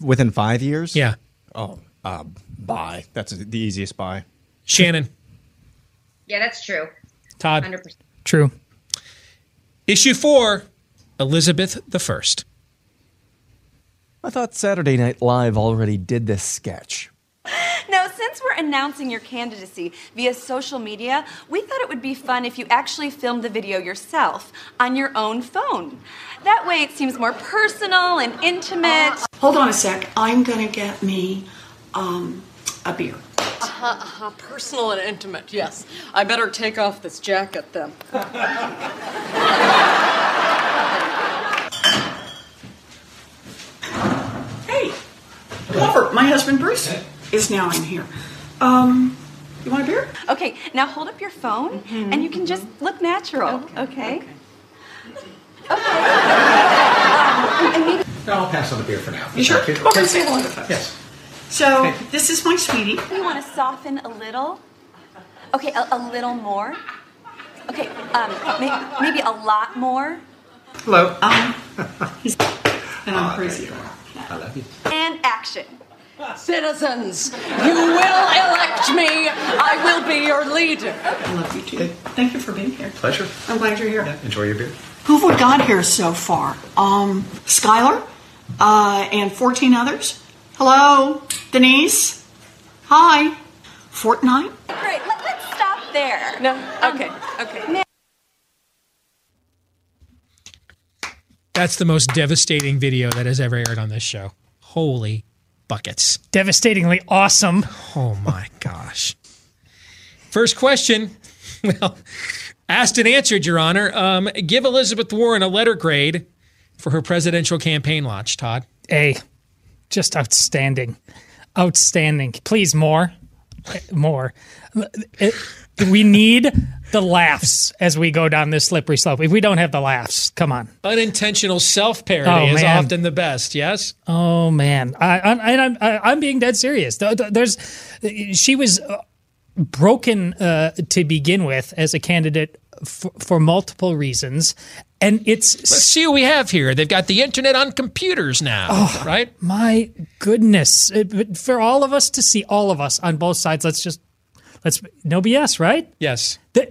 Within five years? Yeah. Oh, uh, buy. That's the easiest buy. Shannon. Yeah, that's true. Todd. 100%. True. Issue four Elizabeth the First. I thought Saturday Night Live already did this sketch. Now, since we're announcing your candidacy via social media, we thought it would be fun if you actually filmed the video yourself on your own phone. That way it seems more personal and intimate. Hold on a sec. I'm gonna get me um, a beer. Uh-huh, uh-huh. Personal and intimate, yes. I better take off this jacket then. Hey, Glover, my husband Bruce is now in here. Um, you want a beer? Okay, now hold up your phone and you can just look natural, okay? I'll pass on the beer for now. You sure? Okay. Come over and say hello to folks. Yes. So, this is my sweetie. You want to soften a little? Okay, a, a little more. Okay, um, may, maybe a lot more. Hello. Um, he's, and I'm crazy. I love you. And action. Citizens, you will elect me. I will be your leader. I love you too. Thank you for being here. Pleasure. I'm glad you're here. Enjoy your beer. Who've we got here so far? Um, Skylar, uh, and 14 others. Hello, Denise. Hi. Fortnite. Great, let, let's stop there. No, okay, okay. That's the most devastating video that has ever aired on this show. Holy buckets. Devastatingly awesome. Oh my gosh. First question. Well, asked and answered, Your Honor. Um, give Elizabeth Warren a letter grade for her presidential campaign launch, Todd. A. Just outstanding. Outstanding. Please, more. More. It- we need the laughs as we go down this slippery slope. If we don't have the laughs, come on. Unintentional self parody Oh, is often the best, yes? Oh man, I, I, and I'm I, I'm being dead serious. Th- th- There's, she was uh, broken uh, to begin with as a candidate f- for multiple reasons, and it's Let's see what we have here. They've got the internet on computers now, Oh. right? my goodness It- but for all of us to see all of us on both sides. Let's just let's no BS, right? Yes. Th-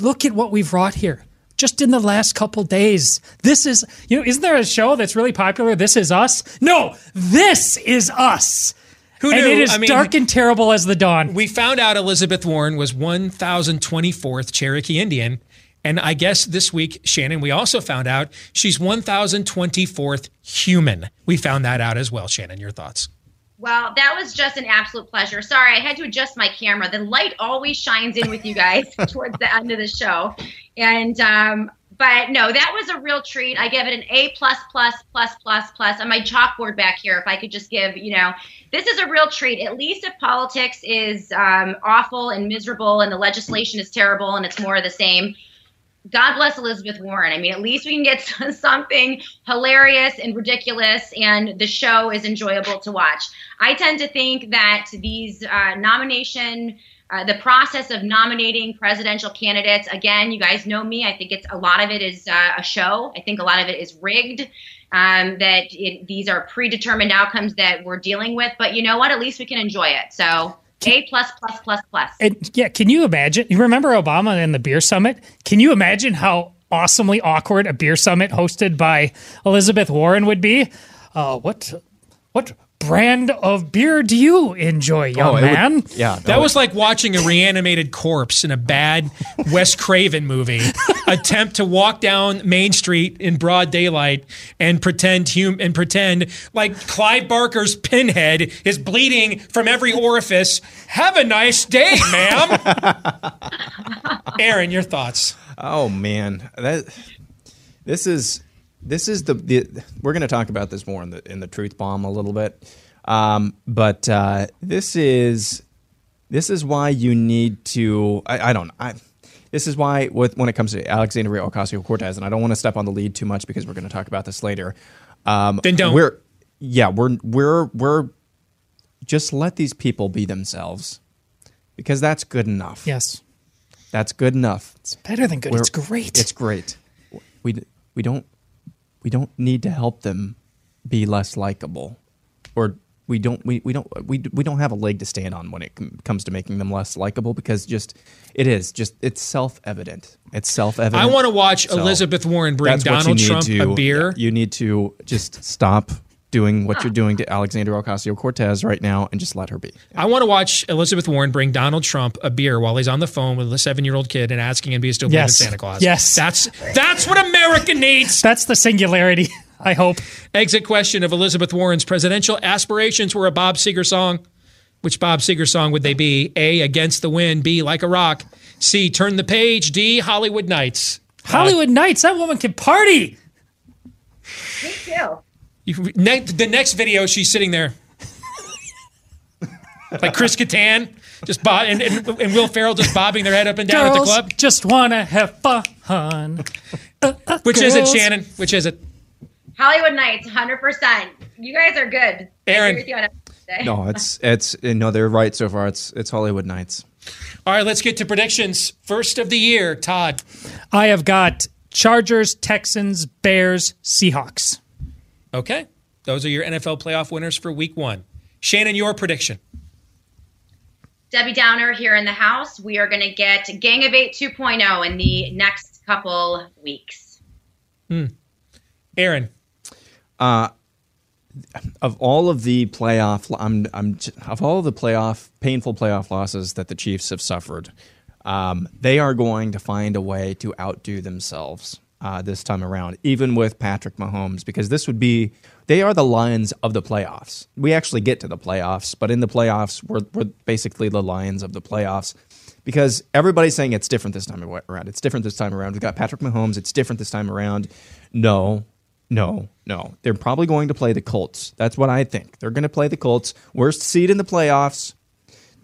look at what we've wrought here. Just in the last couple days, this is you know, isn't there a show that's really popular? This is us. No, this is us. Who and it is I mean- dark and terrible as the dawn. We found out Elizabeth Warren was 1024th Cherokee Indian. And I guess this week, Shannon, we also found out she's 1024th human. We found that out as well. Shannon, your thoughts? Well, that was just an absolute pleasure. Sorry, I had to adjust my camera. The light always shines in with you guys towards the end of the show, and um, but no, that was a real treat. I give it an A plus plus plus plus plus on my chalkboard back here. If I could just give, you know, this is a real treat. At least if politics is um, awful and miserable and the legislation is terrible and it's more of the same. God bless Elizabeth Warren. I mean, at least we can get something hilarious and ridiculous, and the show is enjoyable to watch. I tend to think that these uh, nomination, uh, the process of nominating presidential candidates, again, you guys know me. I think it's a lot of it is uh, a show. I think a lot of it is rigged. Um, that it, these are predetermined outcomes that we're dealing with, but you know what? At least we can enjoy it. So a plus plus plus plus. And yeah, can you imagine? You remember Obama and the beer summit? Can you imagine how awesomely awkward a beer summit hosted by Elizabeth Warren would be? Uh, what what brand of beer do you enjoy, young Oh, it would- man? yeah, That was like watching a reanimated corpse in a bad Wes Craven movie attempt to walk down Main Street in broad daylight and pretend hum- and pretend like Clive Barker's pinhead is bleeding from every orifice. Have a nice day, ma'am. Aaron, your thoughts? Oh man, that this is this is the, the we're going to talk about this more in the in the truth bomb a little bit, um, but uh, this is this is why you need to. I, I don't. I this is why with when it comes to Alexandria Ocasio Cortez, and I don't want to step on the lead too much because we're going to talk about this later. Um, Then don't. We're yeah, we're we're we're just let these people be themselves because that's good enough. Yes. That's good enough. It's better than good. We're- it's great. It's great. We we don't we don't need to help them be less likable, or we don't we, we don't we, we don't have a leg to stand on when it com- comes to making them less likable because just it is just it's self evident. It's self evident. I want to watch Elizabeth Warren bring Donald Trump a beer. You need to just stop doing what you're ah. doing to Alexandra Ocasio Cortez right now and just let her be. I want to watch Elizabeth Warren bring Donald Trump a beer while he's on the phone with a seven-year-old kid and asking him if he's still believe in Yes. Santa Claus. Yes. that's that's what America needs. That's the singularity. I hope. Exit question of Elizabeth Warren's presidential aspirations were a Bob Seger song. Which Bob Seger song would they be? A. Against the Wind. B. Like a Rock. C. Turn the Page. D. Hollywood Nights. Hollywood Nights. That woman can party. Me too. You, ne- the next video, she's sitting there, like Chris Kattan, just bo- and, and, and Will Ferrell just bobbing their head up and down at the club. just wanna have fun. Uh, uh, Which is it, Shannon? Which is it? Hollywood Nights, 100%. You guys are good. I Aaron. agree with you on. No, it's it's no, they're right so far. It's it's Hollywood Nights. All right, let's get to predictions. First of the year, Todd. I have got Chargers, Texans, Bears, Seahawks. Okay, those are your NFL playoff winners for Week One. Shannon, your prediction. Debbie Downer here in the house. We are going to get Gang of Eight 2.0 in the next couple weeks. Hmm. Aaron. Uh, of all of the playoff, I'm, I'm of all of the playoff painful playoff losses that the Chiefs have suffered, um, they are going to find a way to outdo themselves uh, this time around, even with Patrick Mahomes, because this would be they are the Lions of the playoffs. We actually get to the playoffs, but in the playoffs, we're, we're basically the Lions of the playoffs because everybody's saying it's different this time around. It's different this time around. We've got Patrick Mahomes. It's different this time around. No, no, no. They're probably going to play the Colts. That's what I think. They're going to play the Colts. Worst seed in the playoffs.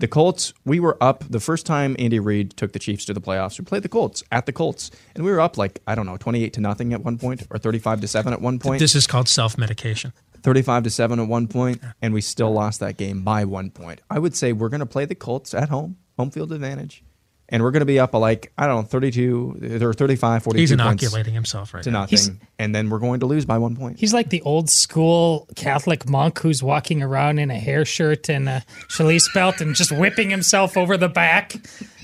The Colts, we were up the first time Andy Reid took the Chiefs to the playoffs. We played the Colts at the Colts, and we were up like I don't know, twenty-eight to nothing at one point, or thirty-five to seven at one point. This is called self-medication. 35 to 7 at one point, and we still lost that game by one point. I would say we're going to play the Colts at home, home field advantage, and we're going to be up a like, I don't know, 32 or 35, 42 He's points inoculating himself right to now. nothing. He's- and then we're going to lose by one point. He's like the old school Catholic monk who's walking around in a hair shirt and a cilice belt and just whipping himself over the back,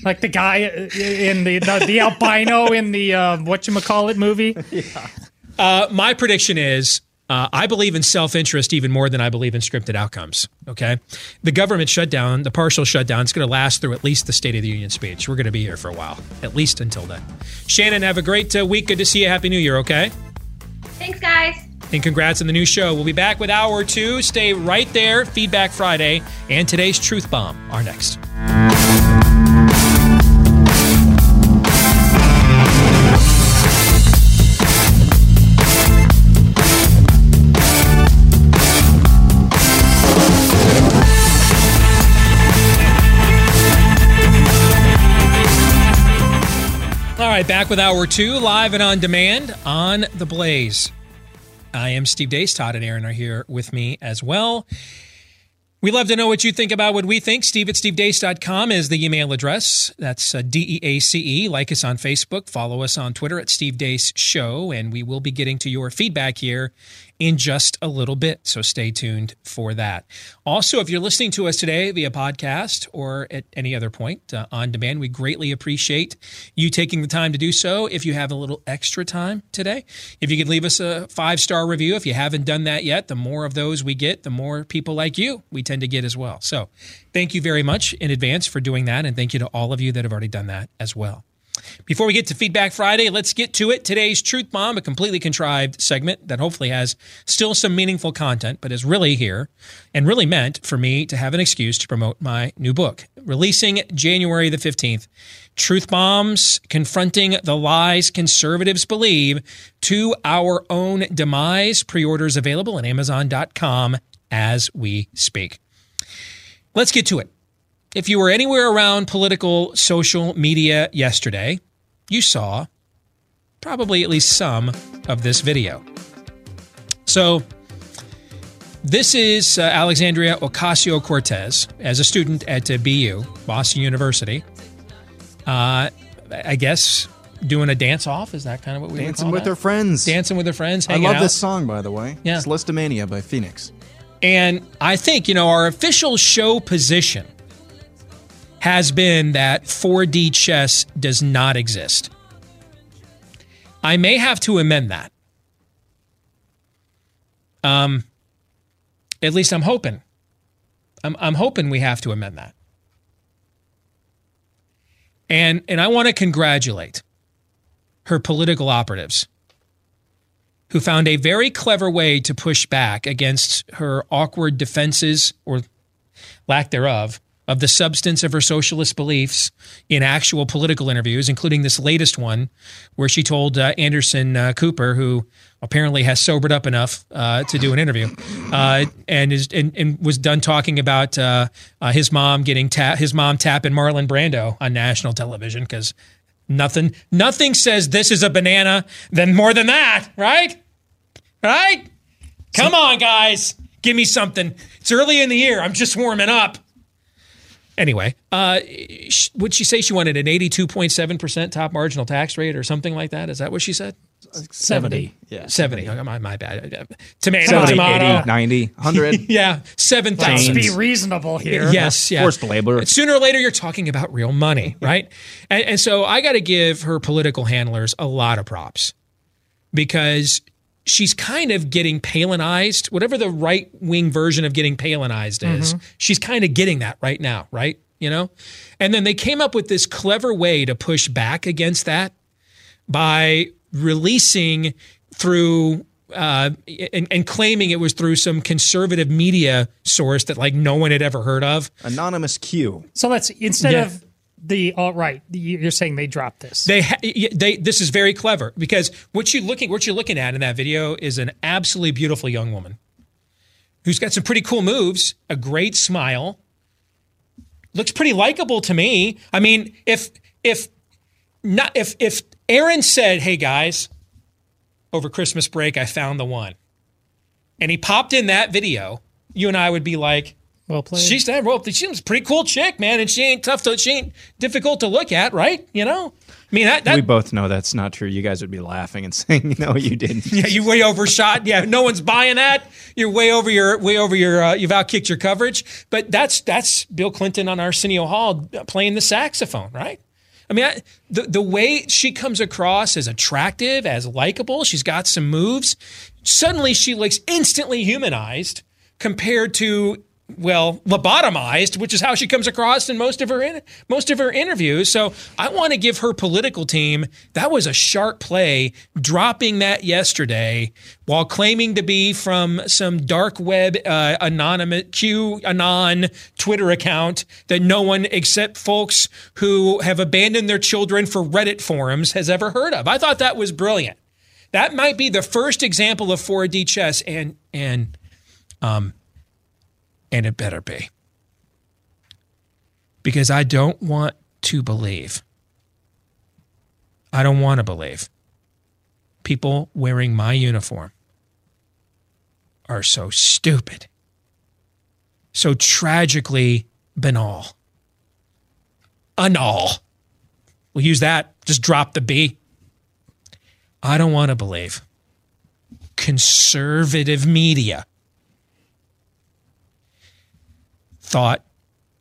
like the guy in the the, the albino in the uh, what you call it movie. Uh, my prediction is uh, I believe in self interest even more than I believe in scripted outcomes. Okay. The government shutdown, the partial shutdown, is going to last through at least the State of the Union speech. We're going to be here for a while, at least until then. Shannon, have a great uh, week. Good to see you. Happy New Year, okay? Thanks, guys. And congrats on the new show. We'll be back with hour two. Stay right there. Feedback Friday and today's Truth Bomb are next. Right, back with hour two, live and on demand on The Blaze. I am Steve Deace. Todd and Aaron are here with me as well. We love to know what you think about what we think. Steve at stevedeace.com is the email address. That's uh, D E A C E. Like us on Facebook. Follow us on Twitter at Steve Deace Show. And we will be getting to your feedback here in just a little bit. So stay tuned for that. Also, if you're listening to us today via podcast or at any other point uh, on demand, we greatly appreciate you taking the time to do so. If you have a little extra time today, if you could leave us a five star review, if you haven't done that yet, the more of those we get, the more people like you we tend to get as well. So thank you very much in advance for doing that. And thank you to all of you that have already done that as well. Before we get to Feedback Friday, let's get to it. Today's Truth Bomb, a completely contrived segment that hopefully has still some meaningful content, but is really here and really meant for me to have an excuse to promote my new book, releasing January the 15th. Truth Bombs Confronting the Lies Conservatives Believe to Our Own Demise. Pre orders available at Amazon.com as we speak. Let's get to it. If you were anywhere around political social media yesterday, you saw probably at least some of this video. So, this is uh, Alexandria Ocasio Cortez as a student at uh, BU, Boston University. Uh, I guess doing a dance off is that kind of what we Dancing with that? her friends. Dancing with her friends. I love out. this song, by the way. Yeah. It's Lisztomania by Phoenix. And I think, you know, our official show position has been that 4D chess does not exist. I may have to amend that. Um, at least I'm hoping. I'm, I'm hoping we have to amend that. And and I want to congratulate her political operatives who found a very clever way to push back against her awkward defenses or lack thereof of the substance of her socialist beliefs in actual political interviews, including this latest one where she told uh, Anderson uh, Cooper, who apparently has sobered up enough uh, to do an interview, uh, and is and, and was done talking about uh, uh, his mom getting ta- his mom tapping Marlon Brando on national television because nothing nothing says this is a banana than more than that, right? Right? Come on, guys, give me something. It's early in the year. I'm just warming up. Anyway, uh, sh- would she say she wanted an 82.7% top marginal tax rate or something like that? Is that what she said? 70. Yeah. 70. Oh, my, my bad. Tomato, 70, tomato. 80, 90, 100. yeah, 7,000. Let's be reasonable here. Yes, yeah. Forced labor. Sooner or later, you're talking about real money, right? and, and so I got to give her political handlers a lot of props because she's kind of getting Palinized, whatever the right wing version of getting Palinized is. Mhm. She's kind of getting that right now, right? You know? And then they came up with this clever way to push back against that by releasing through uh, and, and claiming it was through some conservative media source that like no one had ever heard of. Anonymous Q. So let's instead Yeah. of the alt right, you're saying they dropped this. They ha- they this is very clever because what you looking what you're looking at in that video is an absolutely beautiful young woman who's got some pretty cool moves, a great smile, looks pretty likable to me. I mean, if if not if if Aaron said, "Hey guys, over Christmas break I found the one," and he popped in that video, you and I would be like, "Well played." She's that well, she's a pretty cool chick, man, and she ain't tough to she ain't difficult to look at, right? You know, I mean that, that we both know that's not true. You guys would be laughing and saying, "No, you didn't." yeah, you way overshot. Yeah, no one's buying that. You're way over your way over your. Uh, you've outkicked your coverage. But that's that's Bill Clinton on Arsenio Hall playing the saxophone, right? I mean, I, the the way she comes across as attractive, as likable, she's got some moves. Suddenly, she looks instantly humanized compared to well lobotomized, which is how she comes across in most of her in, most of her interviews. So I want to give her political team that was a sharp play, dropping that yesterday while claiming to be from some dark web uh, anonymous Q anon Twitter account that no one except folks who have abandoned their children for Reddit forums has ever heard of. I thought that was brilliant. That might be the first example of 4D chess, and and um and it better be. Because I don't want to believe. I don't want to believe. People wearing my uniform are so stupid, so tragically banal. Anal. We'll use that, just drop the B. I don't want to believe. Conservative media thought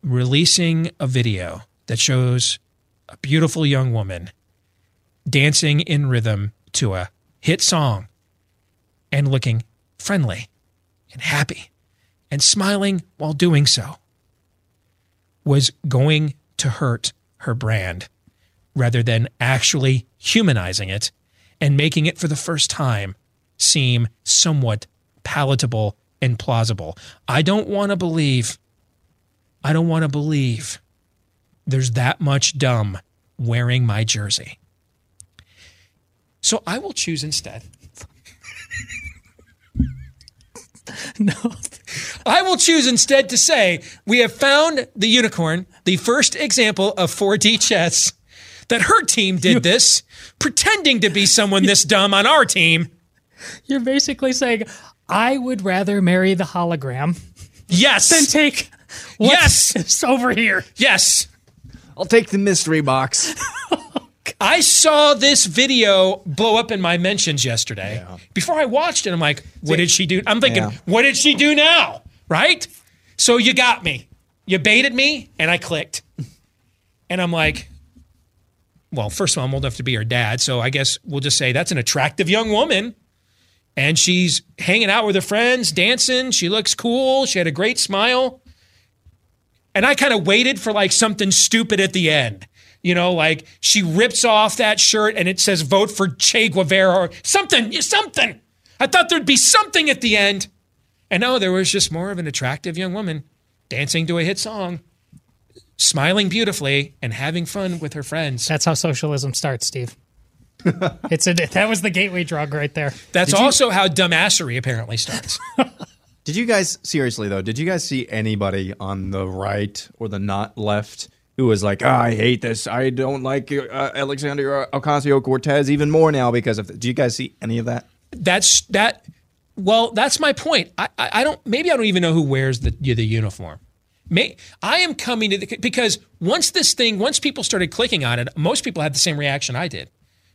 releasing a video that shows a beautiful young woman dancing in rhythm to a hit song and looking friendly and happy and smiling while doing so was going to hurt her brand rather than actually humanizing it and making it for the first time seem somewhat palatable and plausible. I don't want to believe I don't want to believe there's that much dumb wearing my jersey. So I will choose instead. no. I will choose instead to say we have found the unicorn, the first example of 4D chess, that her team did this, pretending to be someone this dumb on our team. You're basically saying, I would rather marry the hologram. Yes. Than take yes it's over here. Yes. I'll take the mystery box. Oh, I saw this video blow up in my mentions yesterday. Before I watched it, I'm like, what did she do? I'm thinking, Yeah. what did she do now? Right? So you got me. You baited me, and I clicked. And I'm like, well, first of all, I'm old enough to be her dad. So I guess we'll just say that's an attractive young woman. And she's hanging out with her friends, dancing. She looks cool. She had a great smile. And I kind of waited for like something stupid at the end. You know, like she rips off that shirt and it says vote for Che Guevara or something, something. I thought there'd be something at the end. And no, there was just more of an attractive young woman dancing to a hit song, smiling beautifully and having fun with her friends. That's how socialism starts, Steve. it's a that was the gateway drug right there. That's Did you- also how dumbassery apparently starts. Did you guys seriously though? Did you guys see anybody on the right or the not left who was like, "Ah, "I hate this. I don't like uh, Alexandria Ocasio Cortez even more now because of." Do you guys see any of that? That's that. Well, that's my point. I, I, I don't. Maybe I don't even know who wears the the uniform. May, I am coming to the because once this thing, once people started clicking on it, most people had the same reaction I did,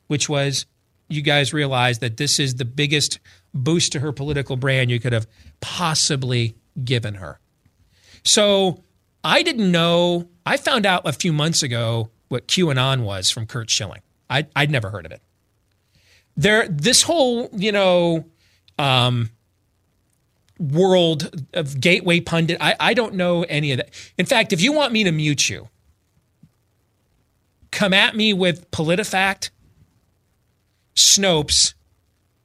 which was you guys realize that this is the biggest boost to her political brand you could have possibly given her. So I didn't know. I found out a few months ago what QAnon was from Curt Schilling. I, I'd never heard of it. There, this whole you know um, world of gateway pundit. I, I don't know any of that. In fact, if you want me to mute you, come at me with PolitiFact, Snopes,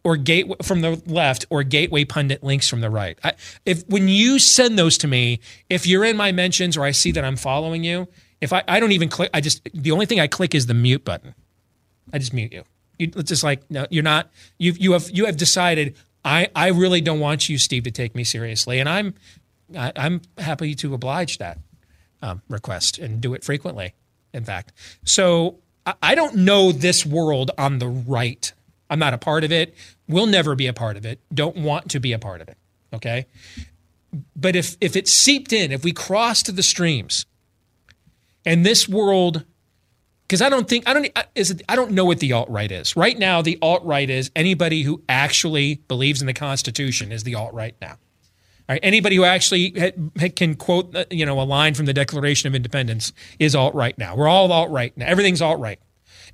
or gateway from the left, or gateway pundit links from the right. I, if when you send those to me, if you're in my mentions or I see that I'm following you, if I, I don't even click, I just the only thing I click is the mute button. I just mute you. You it's just like no, you're not. You you have you have decided. I I really don't want you, Steve, to take me seriously, and I'm I, I'm happy to oblige that um, request and do it frequently. In fact, so I, I don't know this world on the right. I'm not a part of it. Will never be a part of it. Don't want to be a part of it. Okay, but if if it seeped in, if we crossed the streams, and this world because I don't think I don't is it, I don't know what the alt right is right now. The alt right is anybody who actually believes in the Constitution is the alt right now. All right, anybody who actually can quote uh, you know a line from the Declaration of Independence is alt right now. We're all alt right now. Everything's alt right.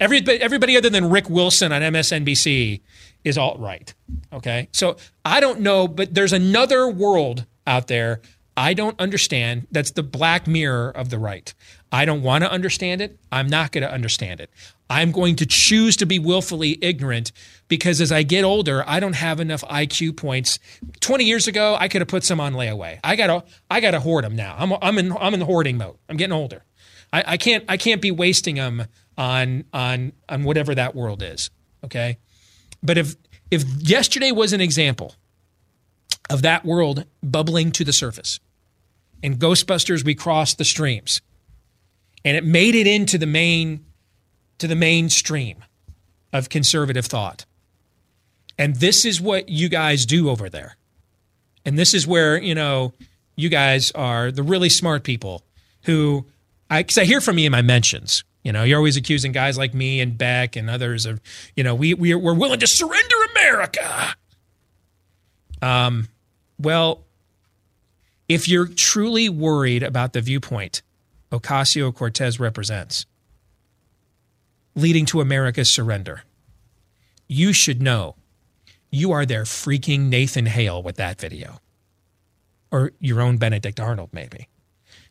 Everybody, everybody other than Rick Wilson on MSNBC is alt right. Okay, so I don't know, but there's another world out there I don't understand. That's the black mirror of the right. I don't want to understand it. I'm not going to understand it. I'm going to choose to be willfully ignorant because as I get older, I don't have enough IQ points. 20 years ago, I could have put some on layaway. I got to I got to hoard them now. I'm I'm in I'm in the hoarding mode. I'm getting older. I, I can't I can't be wasting them on on on whatever that world is. Okay, but if if yesterday was an example of that world bubbling to the surface, and Ghostbusters we crossed the streams, and it made it into the main to the mainstream of conservative thought. And this is what you guys do over there. And this is where, you know, you guys are the really smart people who I cuz I hear from you in my mentions. You know, you're always accusing guys like me and Beck and others of, you know, we we we're willing to surrender America. Um, well, if you're truly worried about the viewpoint Ocasio Cortez represents, leading to America's surrender, you should know you are their freaking Nathan Hale with that video. Or your own Benedict Arnold, maybe.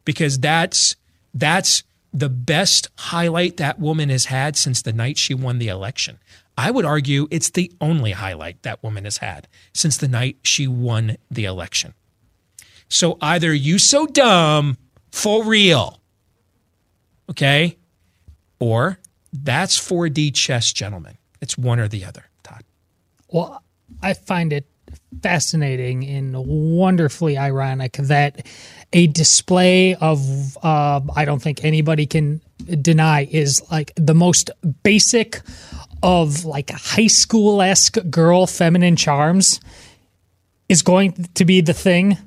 Because that's that's the best highlight that woman has had since the night she won the election. I would argue it's the only highlight that woman has had since the night she won the election. So either you so dumb for real, okay, or that's 4D chess, gentlemen. It's one or the other, Todd. Well, I find it fascinating and wonderfully ironic that a display of uh, I don't think anybody can deny is like the most basic of like high school esque girl feminine charms is going to be the thing.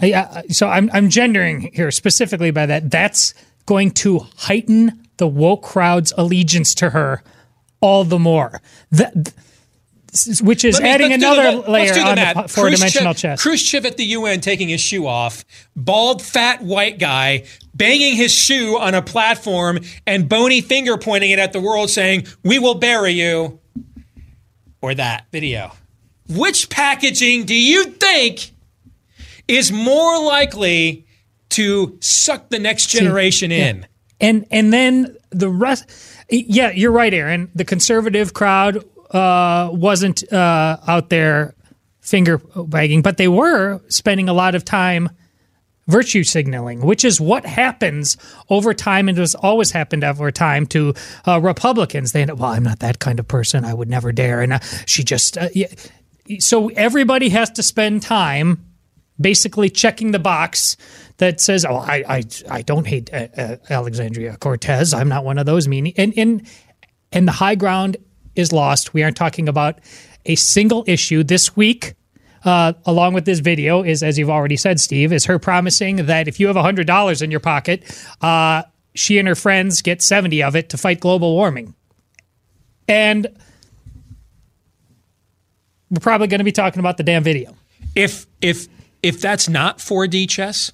I, I, so I'm I'm gendering here specifically by that. That's going to heighten the woke crowd's allegiance to her all the more. That, which is me- adding another the- layer the on the four dimensional Khrushchev- chess. Khrushchev at the UN taking his shoe off, bald, fat, white guy banging his shoe on a platform and bony finger pointing it at the world saying, We will bury you. Or that video. Which packaging do you think is more likely to suck the next generation in? And and then the rest. Yeah, you're right, Aaron. The conservative crowd uh, wasn't uh, out there finger wagging, but they were spending a lot of time virtue signaling, which is what happens over time and has always happened over time to uh, Republicans. They end up, well, I'm not that kind of person. I would never dare. And uh, she just, uh, yeah. so everybody has to spend time basically checking the box that says, "Oh, I I, I don't hate uh, uh, Alexandria Cortez. I'm not one of those meanie." And and and the high ground is lost. We aren't talking about a single issue this week. Uh, along with this video is, as you've already said, Steve, is her promising that if you have hundred dollars in your pocket, uh, she and her friends get seventy of it to fight global warming. And we're probably going to be talking about the damn video. If if if that's not 4D chess,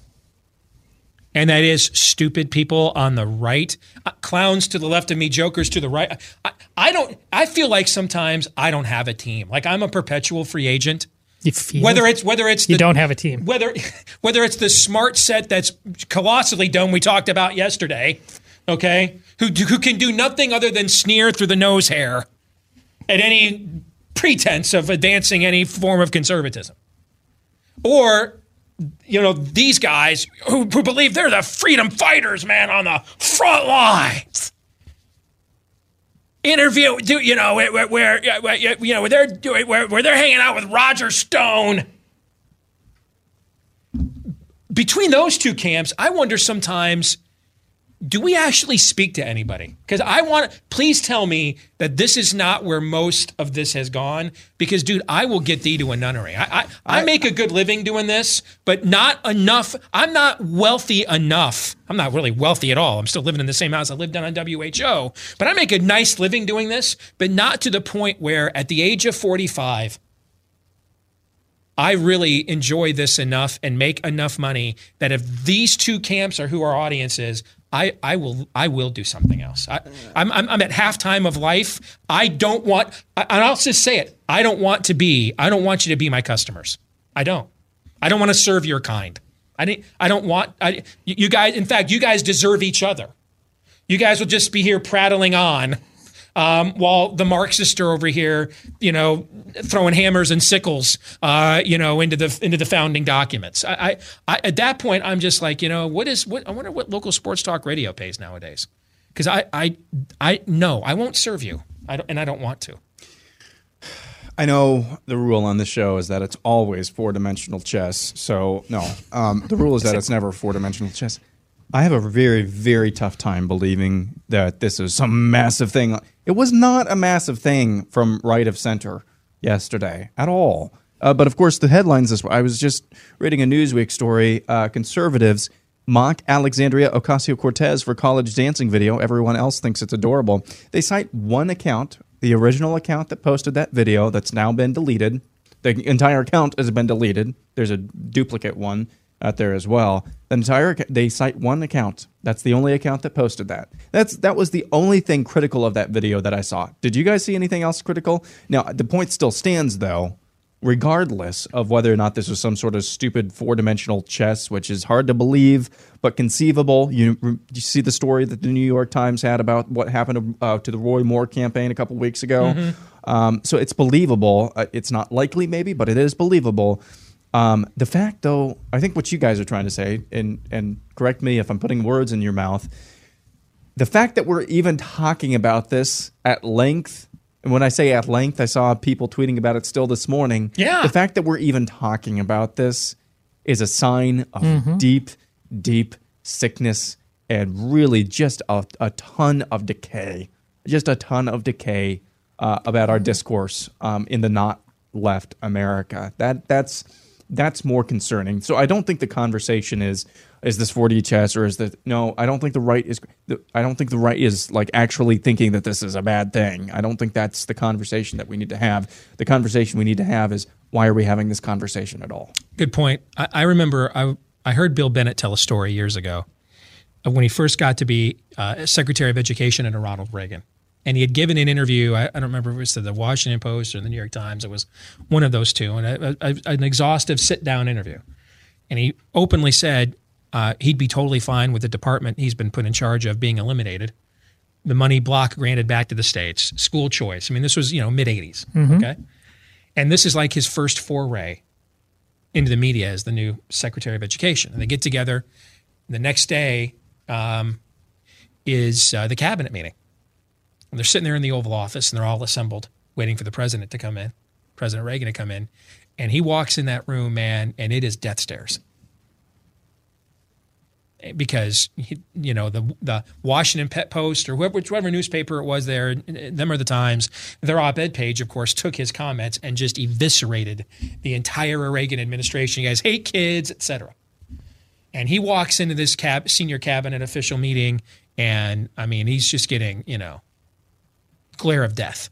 and that is stupid people on the right, uh, clowns to the left of me, jokers to the right. I, I don't. I feel like sometimes I don't have a team. Like I'm a perpetual free agent. You feel Whether it's whether it's you don't have a team. whether whether it's the smart set that's colossally dumb we talked about yesterday, okay, who who can do nothing other than sneer through the nose hair at any pretense of advancing any form of conservatism, or you know these guys who, who believe they're the freedom fighters, man, on the front lines. Interview, do you know where, where, you know where they're doing where, where they're hanging out with Roger Stone between those two camps, I wonder sometimes do we actually speak to anybody? Because I want, please tell me that this is not where most of this has gone. Because, dude, I will get thee to a nunnery. I, I, I make a good living doing this, but not enough. I'm not wealthy enough. I'm not really wealthy at all. I'm still living in the same house I lived in on WHO, but I make a nice living doing this, but not to the point where at the age of 45, I really enjoy this enough and make enough money that if these two camps are who our audience is, I, I will I will do something else. I, I'm, I'm, I'm at halftime of life. I don't want, and I'll just say it. I don't want to be. I don't want you to be my customers. I don't. I don't want to serve your kind. I didn't. I don't want. I, you guys. In fact, you guys deserve each other. You guys will just be here prattling on, um, while the Marxists are over here, you know, throwing hammers and sickles, uh, you know, into the into the founding documents. I, I, I at that point, I'm just like, you know, what is what? I wonder what local sports talk radio pays nowadays, because I, I, I no, I won't serve you, I don't, and I don't want to. I know the rule on this show is that it's always four dimensional chess. So no, um, the rule is that it's never four dimensional chess. I have a very very tough time believing that this is some massive thing. It was not a massive thing from right of center yesterday at all. Uh, but of course, the headlines. This I was just reading a Newsweek story. Uh, conservatives mock Alexandria Ocasio Cortez for college dancing video. Everyone else thinks it's adorable. They cite one account, the original account that posted that video, that's now been deleted. The entire account has been deleted. There's a duplicate one out there as well. The entire they cite one account. That's the only account that posted that. That's that was the only thing critical of that video that I saw. Did you guys see anything else critical? Now the point still stands though. Regardless of whether or not this was some sort of stupid four-dimensional chess, which is hard to believe but conceivable. You, you see the story that the New York Times had about what happened to, uh, to the Roy Moore campaign a couple weeks ago. Mhm. Um, so it's believable. Uh, it's not likely, maybe, but it is believable. Um, the fact, though, I think what you guys are trying to say, and and correct me if I'm putting words in your mouth. The fact that we're even talking about this at length, and when I say at length, I saw people tweeting about it still this morning. Yeah. The fact that we're even talking about this is a sign of Mhm. deep, deep sickness and really just a, a ton of decay. Just a ton of decay uh, about our discourse um, in the not left America. That that's that's more concerning. So I don't think the conversation is is this 4D chess or is that no? I don't think the right is. I don't think the right is like actually thinking that this is a bad thing. I don't think that's the conversation that we need to have. The conversation we need to have is why are we having this conversation at all? Good point. I, I remember I, I heard Bill Bennett tell a story years ago when he first got to be uh, Secretary of Education under Ronald Reagan. And he had given an interview. I, I don't remember if it was to the Washington Post or the New York Times. It was one of those two, and a, a, an exhaustive sit-down interview. And he openly said uh, he'd be totally fine with the department he's been put in charge of being eliminated. The money block granted back to the states, school choice. I mean, this was you know mid '80s. Mhm. Okay, and this is like his first foray into the media as the new Secretary of Education. And they get together. The next day um, is uh, the cabinet meeting. And they're sitting there in the Oval Office and they're all assembled, waiting for the president to come in, President Reagan to come in. And he walks in that room, man, and it is death stares. Because you know the the Washington Pet Post or whoever, whichever newspaper it was there, them or the Times. Their op-ed page, of course, took his comments and just eviscerated the entire Reagan administration. You guys hate kids, etc. And he walks into this cab, senior cabinet official meeting, and I mean, he's just getting, you know, glare of death.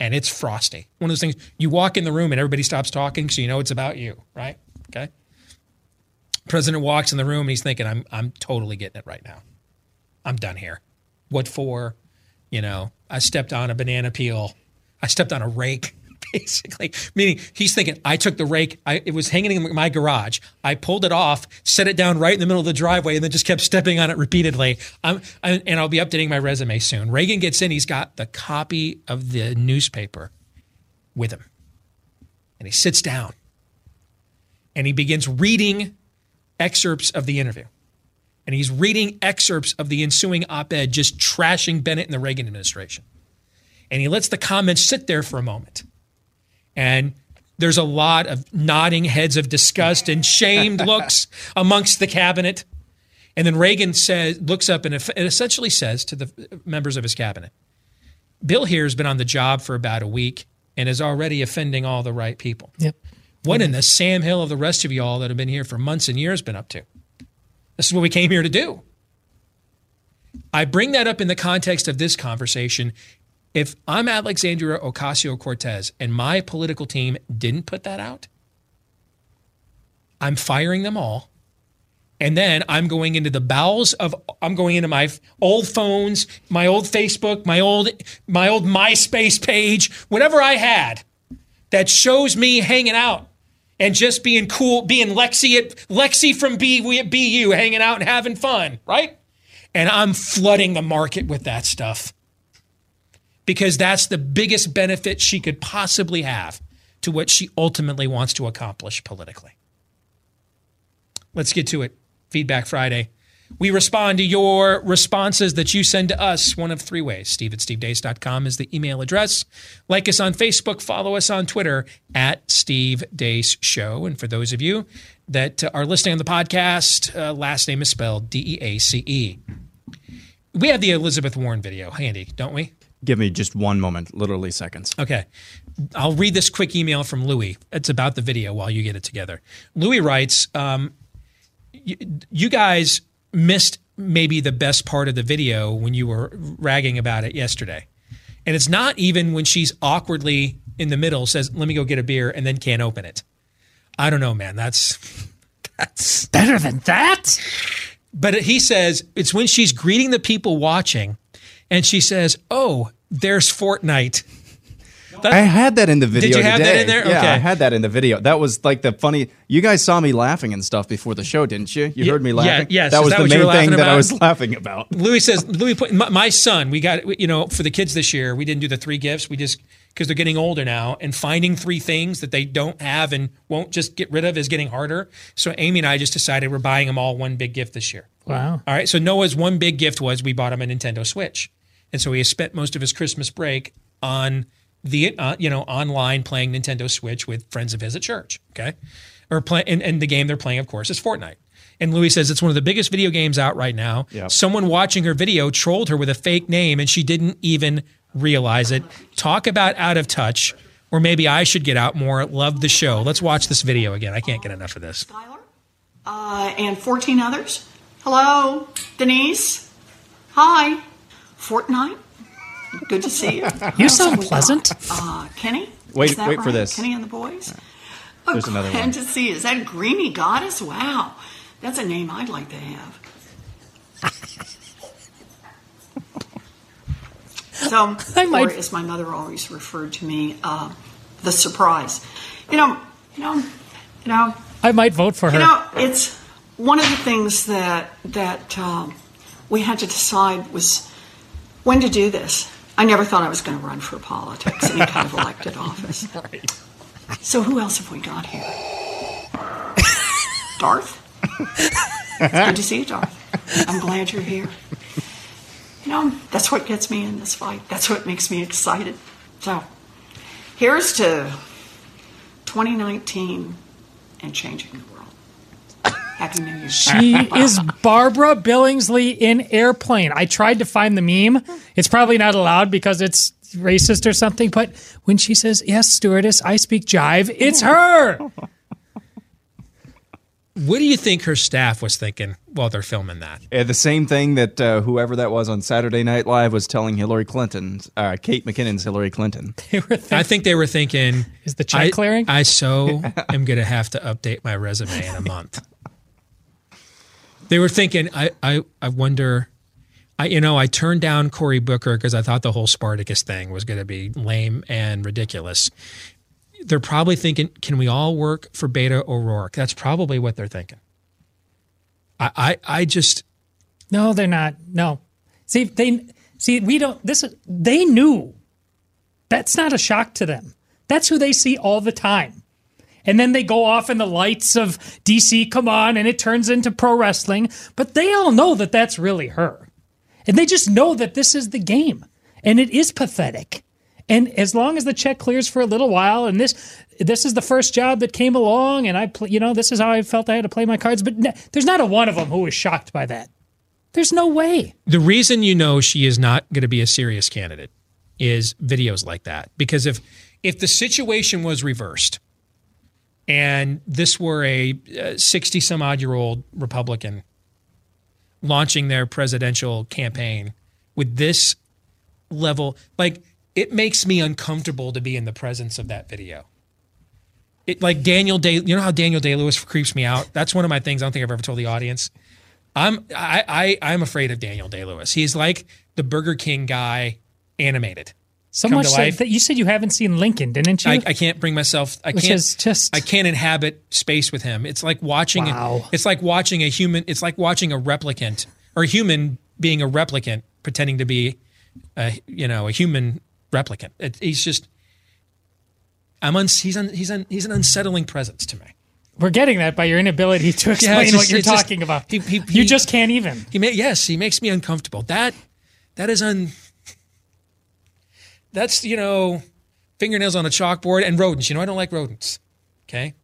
And it's frosty. One of those things you walk in the room and everybody stops talking, so you know it's about you, right? Okay. President walks in the room and he's thinking, I'm I'm totally getting it right now. I'm done here. What for? You know, I stepped on a banana peel. I stepped on a rake, basically. Meaning he's thinking, I took the rake, I, it was hanging in my garage. I pulled it off, set it down right in the middle of the driveway, and then just kept stepping on it repeatedly. I'm, I, and I'll be updating my resume soon. Reagan gets in, he's got the copy of the newspaper with him. And he sits down and he begins reading excerpts of the interview. And he's reading excerpts of the ensuing op ed, just trashing Bennett and the Reagan administration. And he lets the comments sit there for a moment. And there's a lot of nodding heads of disgust and shamed looks amongst the cabinet. And then Reagan says, looks up and essentially says to the members of his cabinet, Bill here has been on the job for about a week and is already offending all the right people. Yep. What in the Sam Hill of the rest of y'all that have been here for months and years been up to? This is what we came here to do. I bring that up in the context of this conversation. If I'm Alexandria Ocasio Cortez and my political team didn't put that out, I'm firing them all. And then I'm going into the bowels of I'm going into my old phones, my old Facebook, my old my old MySpace page, whatever I had that shows me hanging out and just being cool, being Lexi at Lexi from B BU, hanging out and having fun, right? And I'm flooding the market with that stuff because that's the biggest benefit she could possibly have to what she ultimately wants to accomplish politically. Let's get to it. Feedback Friday. We respond to your responses that you send to us one of three ways. Steve at stevedeace.com is the email address. Like us on Facebook, follow us on Twitter at Steve Deace Show. And for those of you that are listening on the podcast, uh, last name is spelled D E A C E. We have the Elizabeth Warren video handy, don't we? Give me just one moment, literally seconds. Okay. I'll read this quick email from Louis. It's about the video while you get it together. Louis writes, um, you, you guys missed maybe the best part of the video when you were ragging about it yesterday. And it's not even when she's awkwardly in the middle says, "Let me go get a beer," and then can't open it. I don't know, man. That's that's better than that. But he says it's when she's greeting the people watching, and she says, "Oh, there's Fortnite." That- I had that in the video. Did you have that in there? Yeah, Okay. I had that in the video. That was like the funny. You guys saw me laughing and stuff before the show, didn't you? You Yeah, heard me laughing. yeah, laughing. yes. that Is was that the what main thing laughing that I was laughing about. Louis says, Louis, put, my, my son, we got, you know, for the kids this year, we didn't do the three gifts. We just, because they're getting older now and finding three things that they don't have and won't just get rid of is getting harder. So Amy and I just decided we're buying them all one big gift this year. Wow. All right. So Noah's one big gift was we bought him a Nintendo Switch. And so he has spent most of his Christmas break on the, uh, you know, online playing Nintendo Switch with friends of his at church. Okay. Or play, and, and the game they're playing, of course, is Fortnite. And Louis says it's one of the biggest video games out right now. Yep. Someone watching her video trolled her with a fake name and she didn't even realize it. Talk about out of touch. Or maybe I should get out more. Love the show. Let's watch this video again. I can't get enough of this. uh, and 14 others. Hello, Denise. Hi, Fortnite. Good to see you. You sound pleasant. Uh, Kenny. Wait- Is that for this. Kenny and the boys. Oh, There's another glad one. to see. Is that Greeny Goddess? Wow, that's a name I'd like to have. so, I might... or as my mother always referred to me, uh, the surprise. You know, you know, you know. I might vote for her. You know, it's one of the things that that um, we had to decide was when to do this. I never thought I was going to run for politics, any kind of elected office. So who else have we got here? Darth. It's good to see you, Darth. I'm glad you're here. You know, that's what gets me in this fight. That's what makes me excited. So, here's to 2019 and changing the world. Happy New Year. She is Barbara Billingsley in Airplane. I tried to find the meme. It's probably not allowed because it's racist or something, but when she says, Yes, stewardess, I speak jive, it's her. What do you think her staff was thinking while they're filming that? Yeah, the same thing that uh, whoever that was on Saturday Night Live was telling Hillary Clinton, uh, Kate McKinnon's Hillary Clinton. I think they were thinking, "Is the check I, clearing?" I so am going to have to update my resume in a month. They were thinking, I, I, I wonder, I, you know, I turned down Cory Booker because I thought the whole Spartacus thing was going to be lame and ridiculous. They're probably thinking, can we all work for Beto O'Rourke? That's probably what they're thinking. I, I, I just, No, they're not. No. See, they see we don't this is they knew. That's not a shock to them. That's who they see all the time. And then they go off and the lights of DC come on and it turns into pro wrestling, but they all know that that's really her. And they just know that this is the game. And it is pathetic. And as long as the check clears for a little while and this this is the first job that came along and I you know this is how I felt I had to play my cards, but there's not a one of them who was shocked by that. There's no way. the reason you know she is not going to be a serious candidate is videos like that. Because if if the situation was reversed and this were a uh, sixty some odd year old Republican launching their presidential campaign with this level, like it makes me uncomfortable to be in the presence of that video. It like Daniel Day, you know how Daniel Day Lewis creeps me out. That's one of my things. I don't think I've ever told the audience. I'm I, I I'm afraid of Daniel Day Lewis. He's like the Burger King guy animated. So much so life. that you said you haven't seen Lincoln, didn't you? I, I can't bring myself. I Which can't. just- I can't inhabit space with him. It's like watching. Wow. It's like watching a human. It's like watching a replicant or a human being a replicant, pretending to be, a you know, a human replicant. It, he's just. I'm uns he's un, he's un, he's an unsettling presence to me. We're getting that by your inability to explain it's just- what you're it's just- talking about. he- he- you he- just can't even. He may, yes, he makes me uncomfortable. That that is un. That's you know, fingernails on a chalkboard and rodents. You know, I don't like rodents. Okay,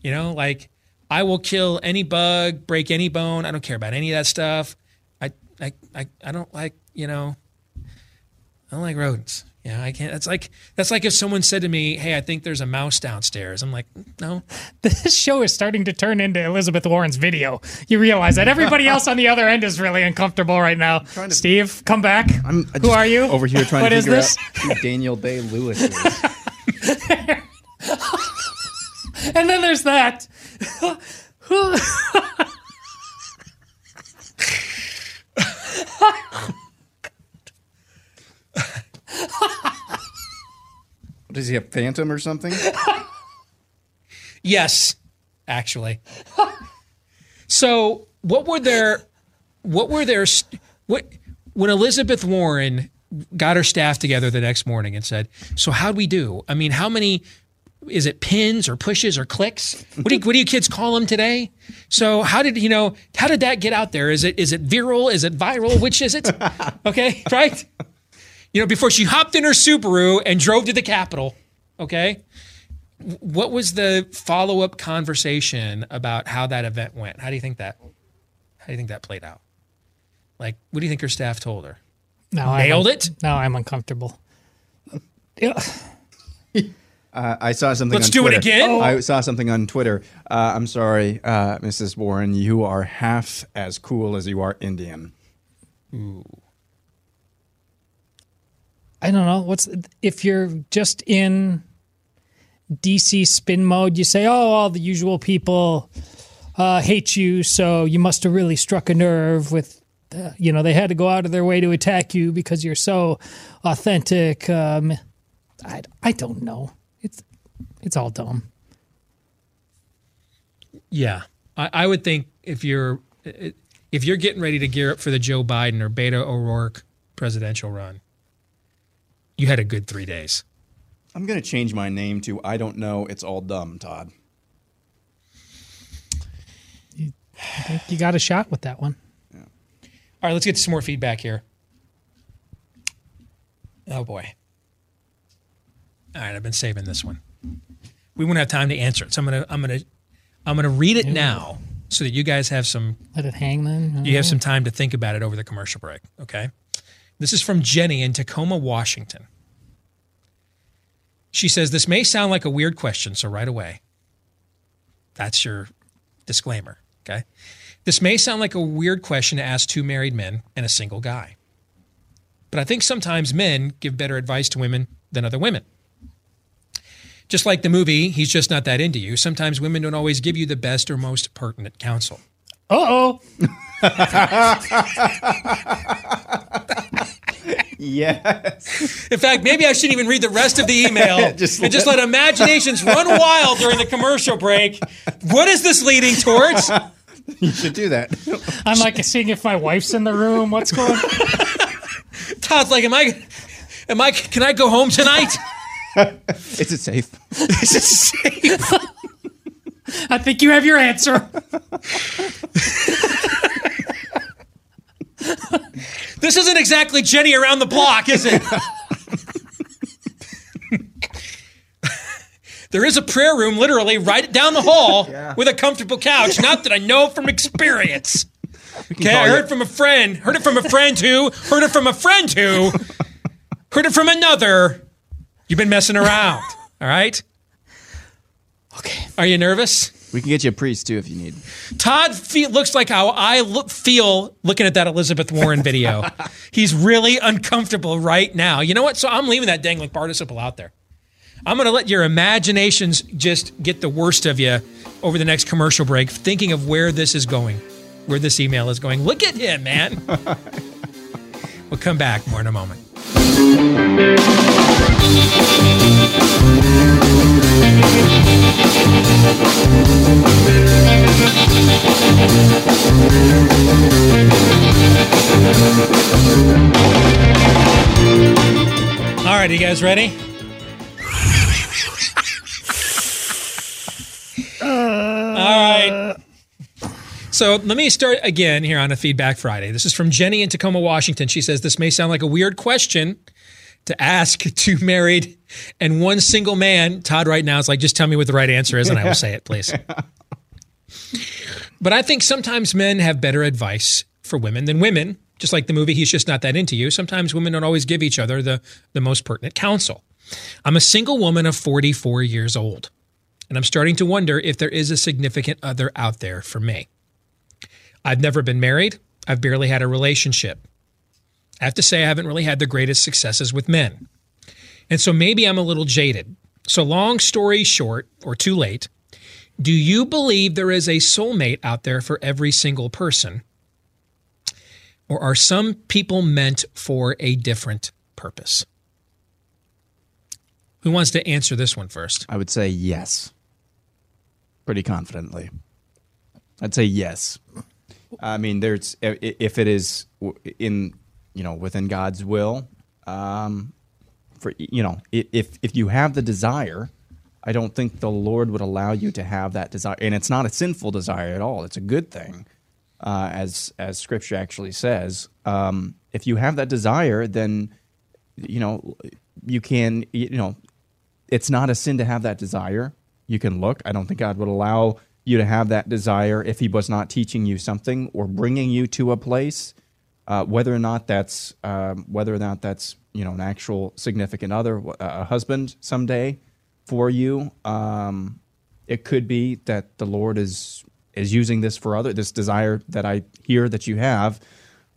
you know, like I will kill any bug, break any bone. I don't care about any of that stuff. I I I, I don't like you know. I don't like rodents. Yeah, I can't. That's like that's like if someone said to me, "Hey, I think there's a mouse downstairs." I'm like, no. This show is starting to turn into Elizabeth Warren's video. You realize that everybody else on the other end is really uncomfortable right now. Steve, come back. I'm Who are you? over here trying What to is figure this? out who Daniel Day Lewis is. and then there's that. Does he have Phantom or something? Yes, actually. so, what were their, what were their, what when Elizabeth Warren got her staff together the next morning and said, "So how'd we do? I mean, how many?" Is it pins or pushes or clicks? What do you, what do you kids call them today? So how did you know? How did that get out there? Is it is it viral? Is it viral? Which is it? Okay, right? You know, before she hopped in her Subaru and drove to the Capitol. Okay, what was the follow up conversation about how that event went? How do you think that? How do you think that played out? Like, what do you think her staff told her? No, I'm Nailed it. Now I'm uncomfortable. Yeah. Uh, I saw something. Let's on do it again? Oh. I saw something on Twitter. Uh, I'm sorry, uh, Mrs. Warren. You are half as cool as you are Indian. Ooh. I don't know. What's if you're just in DC spin mode? You say, "Oh, all the usual people uh, hate you, so you must have really struck a nerve with." Uh, you know, they had to go out of their way to attack you because you're so authentic. Um, I, I don't know. It's it's all dumb. Yeah, I, I would think if you're if you're getting ready to gear up for the Joe Biden or Beto O'Rourke presidential run, you had a good three days. I'm going to change my name to I don't know. It's all dumb, Todd. I think you got a shot with that one. All right, let's get some more feedback here. Oh boy. All right, I've been saving this one. We won't have time to answer it, so I'm gonna I'm gonna I'm gonna read it now so that you guys have some Let it hang then. you have some time to think about it over the commercial break. Okay. This is from Jenny in Tacoma, Washington. She says, This may sound like a weird question, so right away. That's your disclaimer. Okay. This may sound like a weird question to ask two married men and a single guy. But I think sometimes men give better advice to women than other women. Just like the movie, He's Just Not That Into You, sometimes women don't always give you the best or most pertinent counsel. Uh oh. yes. In fact, maybe I shouldn't even read the rest of the email Just and just let imaginations run wild during the commercial break. What is this leading towards? you should do that. I'm like seeing if my wife's in the room. What's going on? Todd's like, am I, am I, can I go home tonight? Is it safe? Is it safe? I think you have your answer. This isn't exactly Jenny around the block, is it? there is a prayer room literally right down the hall with a comfortable couch. Not that I know from experience. Okay, I heard from a friend, heard it from a friend who, heard it from a friend who, heard it from another. You've been messing around. All right? Okay. Are you nervous? We can get you a priest too if you need. Todd fe- looks like how I look, feel looking at that Elizabeth Warren video. He's really uncomfortable right now. You know what? So I'm leaving that dangling participle out there. I'm going to let your imaginations just get the worst of you over the next commercial break, thinking of where this is going, where this email is going. Look at him, man. we'll come back more in a moment. All right, you guys ready? All right. So let me start again here on a Feedback Friday. This is from Jenny in Tacoma, Washington. She says this may sound like a weird question to ask two married and one single man. Todd, right now, is like, just tell me what the right answer is and I will say it, please. But I think sometimes men have better advice for women than women. Just like the movie He's Just Not That Into You, sometimes women don't always give each other the, the most pertinent counsel. I'm a single woman of 44 years old, and I'm starting to wonder if there is a significant other out there for me. I've never been married, I've barely had a relationship. I have to say, I haven't really had the greatest successes with men. And so maybe I'm a little jaded. So, long story short, or too late, do you believe there is a soulmate out there for every single person? Or are some people meant for a different purpose? Who wants to answer this one first? I would say yes. Pretty confidently. I'd say yes. I mean, there's if it is in you know within God's will, um, for you know if if you have the desire, I don't think the Lord would allow you to have that desire, and it's not a sinful desire at all. It's a good thing, uh, as as Scripture actually says. Um, if you have that desire, then you know you can you know it's not a sin to have that desire. You can look. I don't think God would allow you to have that desire if He was not teaching you something or bringing you to a place. Uh, whether or not that's um, whether or not that's you know an actual significant other, a husband someday for you. Um, it could be that the Lord is is using this for other this desire that I hear that you have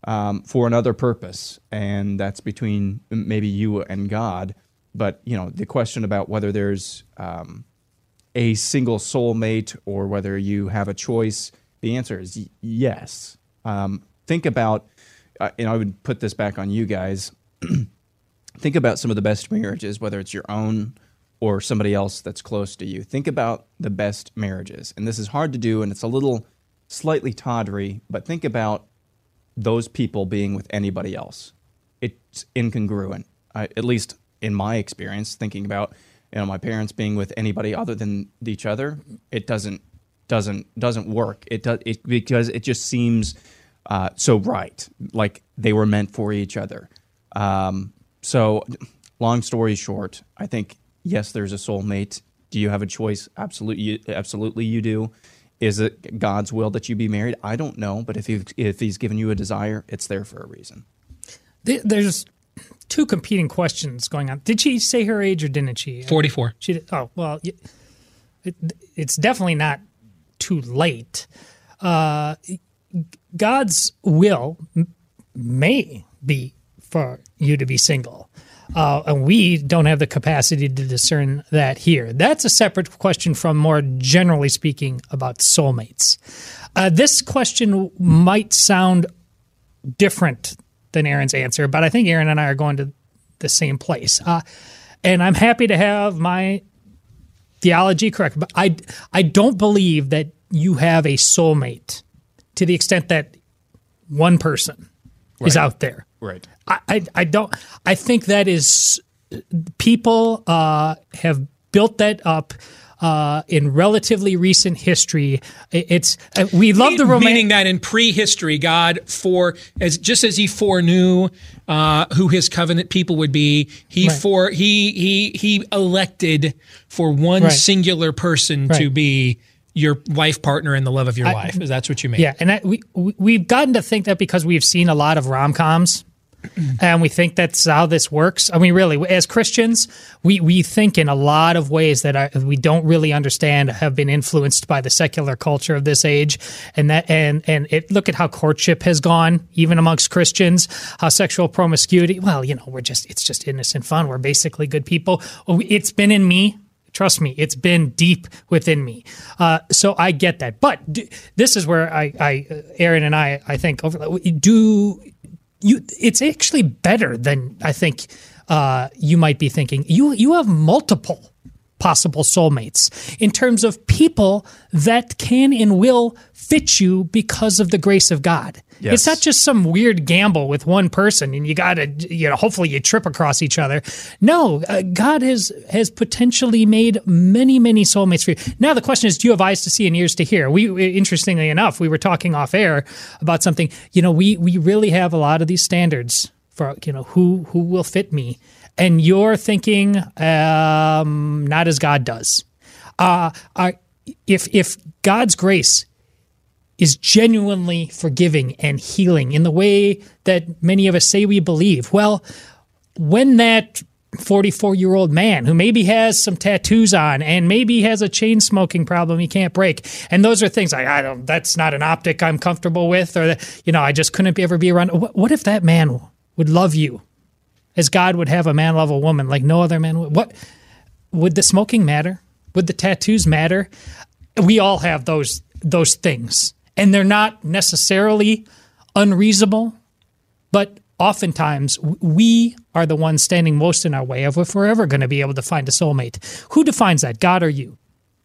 um, for another purpose, and that's between maybe you and God. But you know the question about whether there's um, a single soulmate or whether you have a choice, the answer is yes. Um, think about, and I would put this back on you guys. think about some of the best marriages, whether it's your own or somebody else that's close to you. Think about the best marriages. And this is hard to do and it's a little slightly tawdry, but think about those people being with anybody else. It's incongruent, I, at least in my experience, thinking about you know my parents being with anybody other than each other. It doesn't doesn't doesn't work. It does it because it just seems uh, so right, like they were meant for each other. Um, so, long story short, I think yes, there's a soulmate. Do you have a choice? Absolutely, you, absolutely, you do. Is it God's will that you be married? I don't know, but if he if He's given you a desire, it's there for a reason. There's two competing questions going on. Did she say her age or didn't she? 44. She did. Oh well, it, it's definitely not too late. Uh, God's will may be for you to be single. Uh, and we don't have the capacity to discern that here. That's a separate question from more generally speaking about soulmates. Uh, this question might sound different than Aaron's answer, but I think Aaron and I are going to the same place. Uh, and I'm happy to have my theology correct, but I I don't believe that you have a soulmate to the extent that one person is out there. Right. I, I, I don't. I think that is people uh, have built that up uh, in relatively recent history. It's uh, we love the romantic. Meaning that in prehistory, God for as just as He foreknew uh, who His covenant people would be, He Right. for He He He elected for one Right. singular person to be your life partner and the love of your I- life. Is that what you mean? Yeah, and that, we we- we've gotten to think that because we've seen a lot of rom coms, mm-hmm. and we think that's how this works. I mean, really, as Christians, we we think in a lot of ways that are, we don't really understand have been influenced by the secular culture of this age, and that and and it look at how courtship has gone even amongst Christians, how sexual promiscuity. Well, you know, we're just it's just innocent fun. We're basically good people. It's been in me Trust me, it's been deep within me. Uh, so I get that. But d- this is where I, I, Aaron and I, I think, do you it's actually better than I think uh, you might be thinking. You you have multiple possible soulmates in terms of people that can and will fit you because of the grace of God. Yes. It's not just some weird gamble with one person and you got to you know hopefully you trip across each other. No, uh, God has has potentially made many many soulmates for you. Now the question is do you have eyes to see and ears to hear? We interestingly enough, we were talking off air about something, you know, we we really have a lot of these standards for you know who who will fit me and you're thinking um, not as God does. Uh, uh, if if God's grace is genuinely forgiving and healing in the way that many of us say we believe, well, when that 44 year old man who maybe has some tattoos on and maybe has a chain smoking problem he can't break. And those are things like, I don't, that's not an optic I'm comfortable with, or, you know, I just couldn't ever be around. What if that man would love you as God would have a man love a woman like no other man would? What would the smoking matter? Would the tattoos matter? We all have those those things, and they're not necessarily unreasonable, but oftentimes we are the ones standing most in our way of if we're ever going to be able to find a soulmate. Who defines that, God or you?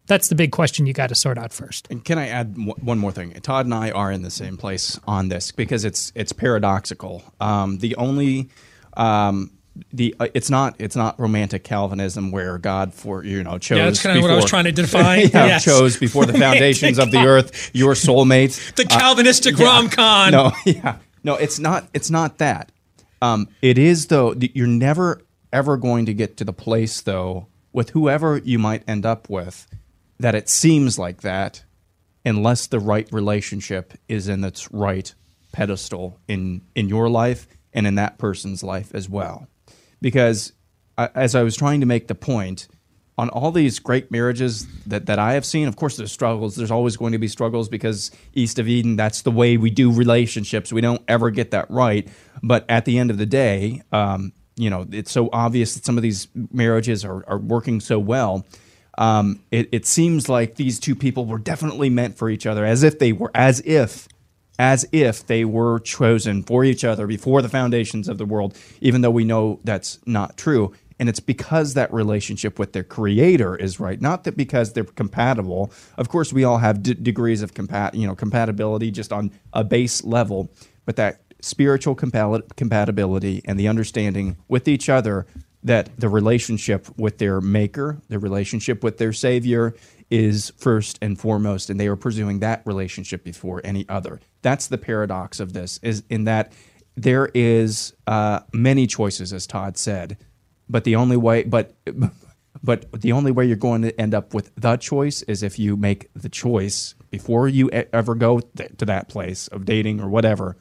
That's the big question you got to sort out first. And can I add one more thing? Todd and I are in the same place on this because it's it's paradoxical. Um, the only um, the uh, it's not it's not romantic Calvinism where God for you know chose. Yeah, that's kind of what I was trying to define. yeah, Yes. chose before the foundations of the earth your soulmate. The Calvinistic rom-com. No, yeah, no, it's not. It's not that. Um, it is though. You're never ever going to get to the place though with whoever you might end up with that it seems like that unless the right relationship is in its right pedestal in in your life and in that person's life as well because uh, as I was trying to make the point on all these great marriages that, that I have seen, of course, there's struggles. There's always going to be struggles because East of Eden, that's the way we do relationships. We don't ever get that right. But at the end of the day, um, you know, it's so obvious that some of these marriages are, are working so well. Um, it, it seems like these two people were definitely meant for each other, as if they were, as if as if they were chosen for each other before the foundations of the world, even though we know that's not true. And it's because that relationship with their creator is right, not that because they're compatible. Of course, we all have d- degrees of compat- you know, compatibility just on a base level, but that spiritual compa- compatibility and the understanding with each other that the relationship with their maker, the relationship with their savior is first and foremost and they are pursuing that relationship before any other. That's the paradox of this is in that there is uh, many choices as Todd said, but the only way but but the only way you're going to end up with the choice is if you make the choice before you ever go th- to that place of dating or whatever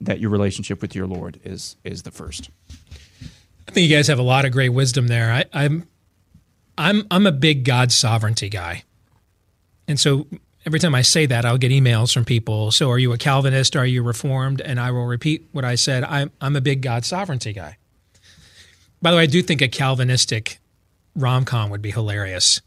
that your relationship with your Lord is is the first. I think you guys have a lot of great wisdom there. I, I'm, I'm, I'm a big God sovereignty guy, and so every time I say that, I'll get emails from people. So, are you a Calvinist? Are you Reformed? And I will repeat what I said. I'm, I'm a big God sovereignty guy. By the way, I do think a Calvinistic rom com would be hilarious.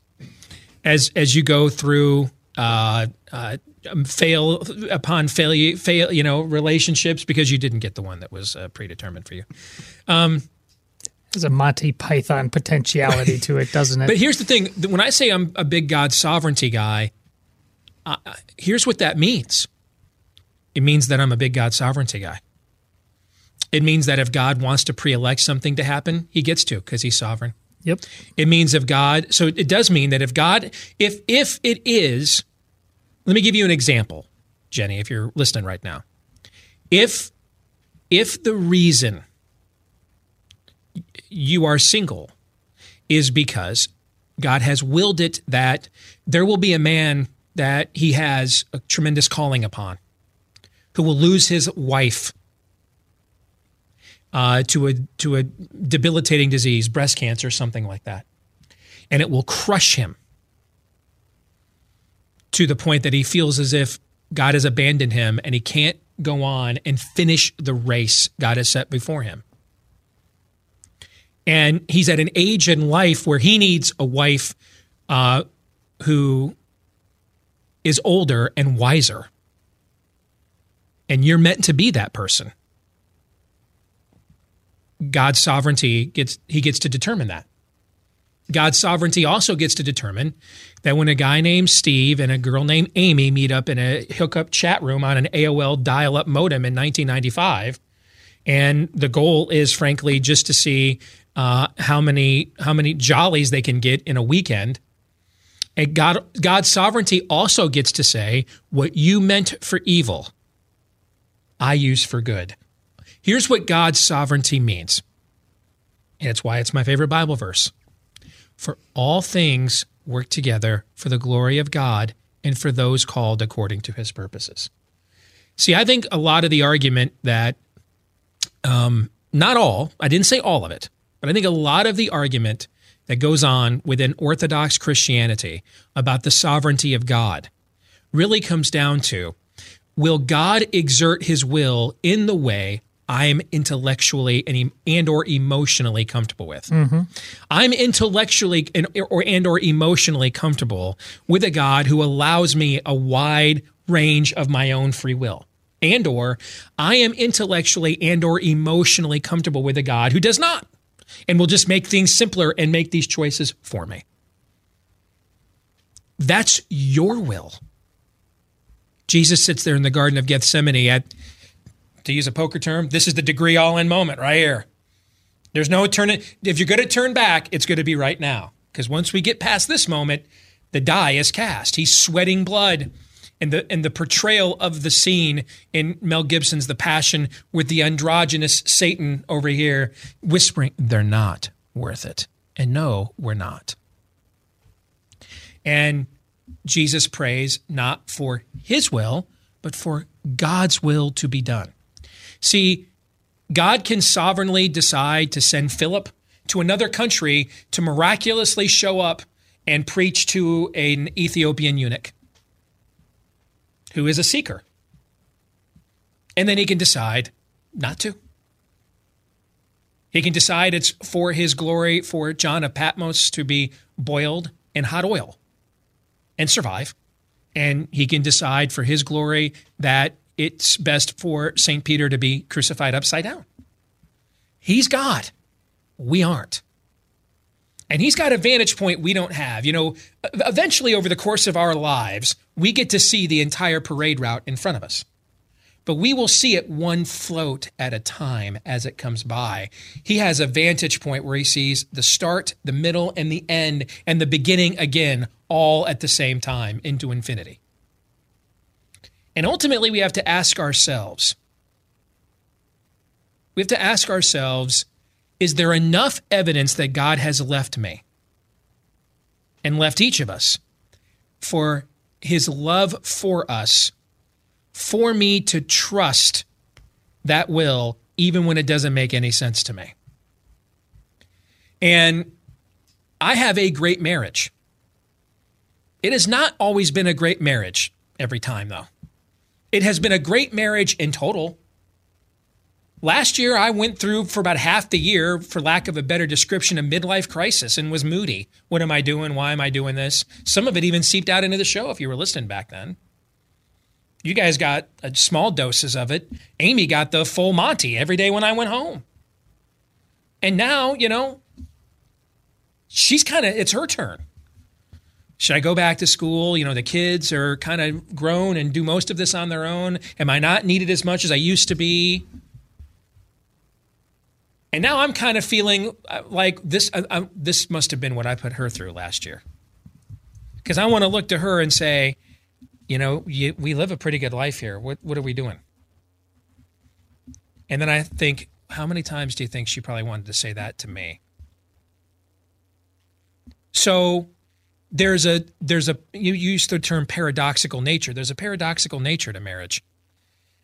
As as you go through uh, uh, fail upon failure, fail you know relationships because you didn't get the one that was uh, predetermined for you. Um, There's a Monty Python potentiality to it, doesn't it? But here's the thing: when I say I'm a big God sovereignty guy, uh, here's what that means. It means that I'm a big God sovereignty guy. It means that if God wants to pre-elect something to happen, He gets to because He's sovereign. Yep. It means if God, so it does mean that if God, if if it is, let me give you an example, Jenny, if you're listening right now. If if the reason you are single is because God has willed it that there will be a man that he has a tremendous calling upon who will lose his wife uh, to a to a debilitating disease, breast cancer, something like that, and it will crush him to the point that he feels as if God has abandoned him and he can't go on and finish the race God has set before him. And he's at an age in life where he needs a wife uh, who is older and wiser. And you're meant to be that person. God's sovereignty gets he gets to determine that. God's sovereignty also gets to determine that when a guy named Steve and a girl named Amy meet up in a hookup chat room on an AOL dial up modem in 1995, and the goal is frankly just to see uh, how many how many jollies they can get in a weekend. And God God's sovereignty also gets to say what you meant for evil, I use for good. Here's what God's sovereignty means. And it's why it's my favorite Bible verse. For all things work together for the glory of God and for those called according to his purposes. See, I think a lot of the argument that, um, not all, I didn't say all of it, but I think a lot of the argument that goes on within Orthodox Christianity about the sovereignty of God really comes down to will God exert his will in the way I'm intellectually and, and or emotionally comfortable with. Mm-hmm. I'm intellectually and or and or emotionally comfortable with a God who allows me a wide range of my own free will. And or I am intellectually and or emotionally comfortable with a God who does not and will just make things simpler and make these choices for me. That's your will. Jesus sits there in the Garden of Gethsemane at, to use a poker term, this is the degree all in moment right here. There's no turning. If you're going to turn back, it's going to be right now. Because once we get past this moment, the die is cast. He's sweating blood. And the, and the portrayal of the scene in Mel Gibson's The Passion with the androgynous Satan over here whispering, they're not worth it. And no, we're not. And Jesus prays not for his will, but for God's will to be done. See, God can sovereignly decide to send Philip to another country to miraculously show up and preach to an Ethiopian eunuch who is a seeker. And then he can decide not to. He can decide it's for his glory for John of Patmos to be boiled in hot oil and survive. And he can decide for his glory that it's best for St. Peter to be crucified upside down. He's God. We aren't. And he's got a vantage point we don't have. You know, eventually over the course of our lives, we get to see the entire parade route in front of us. But we will see it one float at a time as it comes by. He has a vantage point where he sees the start, the middle, and the end, and the beginning again, all at the same time into infinity. And ultimately, we have to ask ourselves we have to ask ourselves is there enough evidence that God has left me and left each of us for his love for us, for me to trust that will, even when it doesn't make any sense to me? And I have a great marriage. It has not always been a great marriage every time, though. It has been a great marriage in total. Last year, I went through for about half the year, for lack of a better description, a midlife crisis and was moody. What am I doing? Why am I doing this? Some of it even seeped out into the show if you were listening back then. You guys got uh, small doses of it. Amy got the full Monty every day when I went home. And now, you know, she's kind of, it's her turn. Should I go back to school? You know, the kids are kind of grown and do most of this on their own. Am I not needed as much as I used to be? And now I'm kind of feeling uh, like this. Uh, uh, this must have been what I put her through last year, because I want to look to her and say, you know, you, we live a pretty good life here. What what are we doing? And then I think, how many times do you think she probably wanted to say that to me? So there's a there's a you use the term paradoxical nature. There's a paradoxical nature to marriage.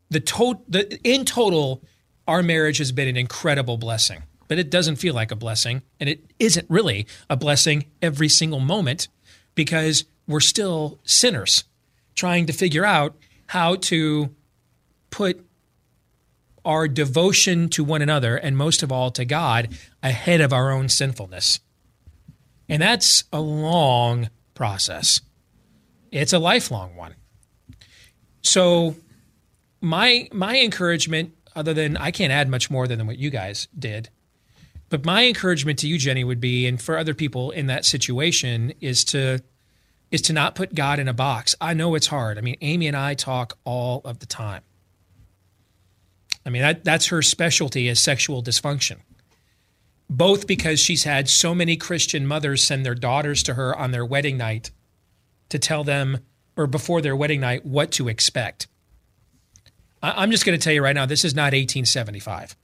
The to, the in total our marriage has been an incredible blessing, but it doesn't feel like a blessing. And it isn't really a blessing every single moment because we're still sinners trying to figure out how to put our devotion to one another and most of all to God ahead of our own sinfulness. And that's a long process. It's a lifelong one. So my my encouragement other than I can't add much more than what you guys did But my encouragement to you, Jenny, would be, and for other people in that situation, is to is to not put God in a box. I know it's hard. I mean, Amy and I talk all of the time. I mean, that, that's her specialty is sexual dysfunction. Both because she's had so many Christian mothers send their daughters to her on their wedding night to tell them, or before their wedding night, what to expect. I, I'm just going to tell you right now, this is not 1875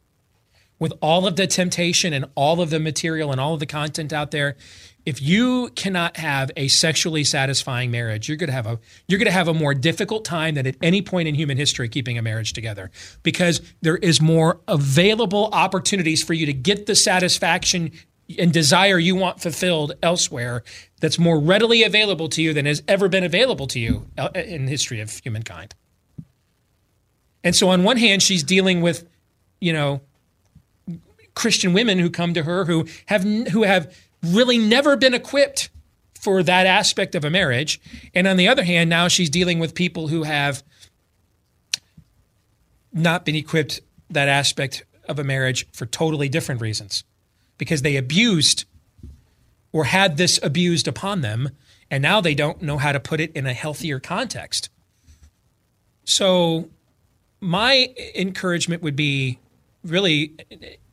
with all of the temptation and all of the material and all of the content out there if you cannot have a sexually satisfying marriage you're going to have a you're going to have a more difficult time than at any point in human history keeping a marriage together because there is more available opportunities for you to get the satisfaction and desire you want fulfilled elsewhere that's more readily available to you than has ever been available to you uh, in the history of humankind and so on one hand she's dealing with you know Christian women who come to her who have who have really never been equipped for that aspect of a marriage, and on the other hand, now she's dealing with people who have not been equipped that aspect of a marriage for totally different reasons, because they abused or had this abused upon them, and now they don't know how to put it in a healthier context. So, my encouragement would be really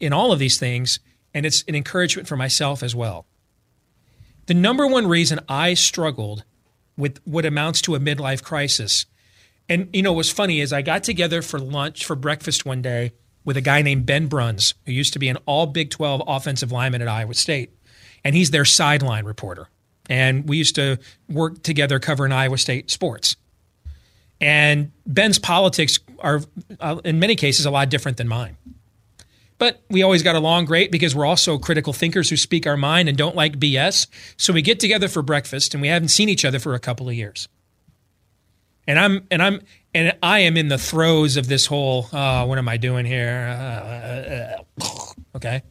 in all of these things, and it's an encouragement for myself as well. The number one reason I struggled with what amounts to a midlife crisis, and you know, what's funny is I got together for lunch, for breakfast one day with a guy named Ben Bruns, who used to be an all Big 12 offensive lineman at Iowa State, and he's their sideline reporter. And we used to work together covering Iowa State sports. And Ben's politics are, uh, in many cases, a lot different than mine. But we always got along great because we're also critical thinkers who speak our mind and don't like BS. So we get together for breakfast and we haven't seen each other for a couple of years. And I'm and I'm and I am in the throes of this whole uh, what am I doing here? Uh, okay.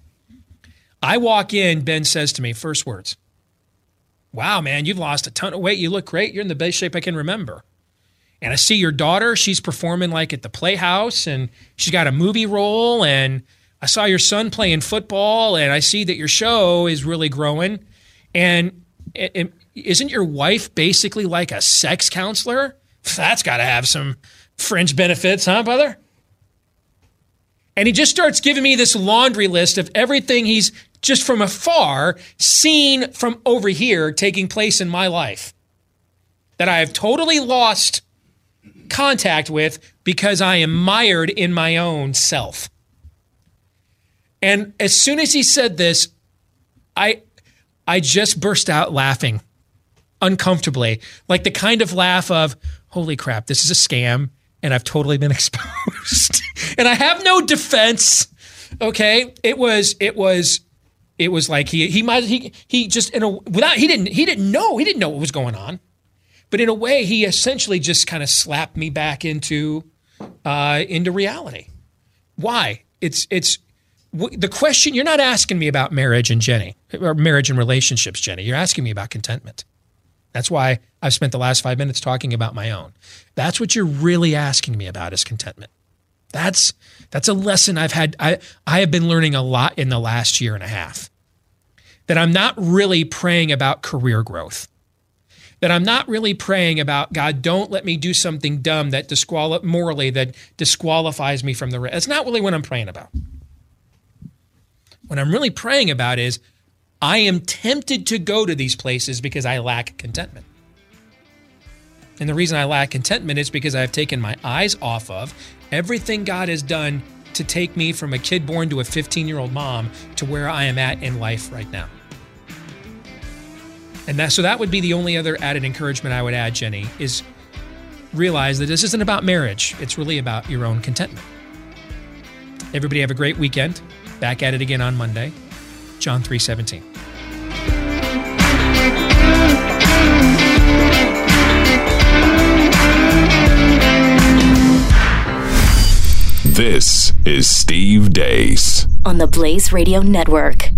I walk in, Ben says to me, first words, Wow, man, you've lost a ton of weight. You look great. You're in the best shape I can remember. And I see your daughter, she's performing like at the Playhouse and she's got a movie role and I saw your son playing football, and I see that your show is really growing. And, and isn't your wife basically like a sex counselor? That's got to have some fringe benefits, huh, brother? And he just starts giving me this laundry list of everything he's just from afar seen from over here taking place in my life that I have totally lost contact with because I am mired in my own self. And as soon as he said this, I I just burst out laughing uncomfortably, like the kind of laugh of, holy crap, this is a scam and I've totally been exposed. and I have no defense. Okay? It was it was it was like he he might he he just in a without he didn't he didn't know he didn't know what was going on. But in a way, he essentially just kind of slapped me back into uh, into reality. Why? It's it's the question you're not asking me about marriage and Jenny, or marriage and relationships, Jenny. You're asking me about contentment. That's why I've spent the last five minutes talking about my own. That's what you're really asking me about is contentment. That's that's a lesson I've had. I I have been learning a lot in the last year and a half. That I'm not really praying about career growth. That I'm not really praying about God. Don't let me do something dumb that disqual morally that disqualifies me from the. Rest. That's not really what I'm praying about. What I'm really praying about is I am tempted to go to these places because I lack contentment. And the reason I lack contentment is because I've taken my eyes off of everything God has done to take me from a kid born to a 15 year old mom to where I am at in life right now. And that, so that would be the only other added encouragement I would add, Jenny, is realize that this isn't about marriage. It's really about your own contentment. Everybody have a great weekend. Back at it again on Monday. John 3:17. This is Steve Deace on the Blaze Radio Network.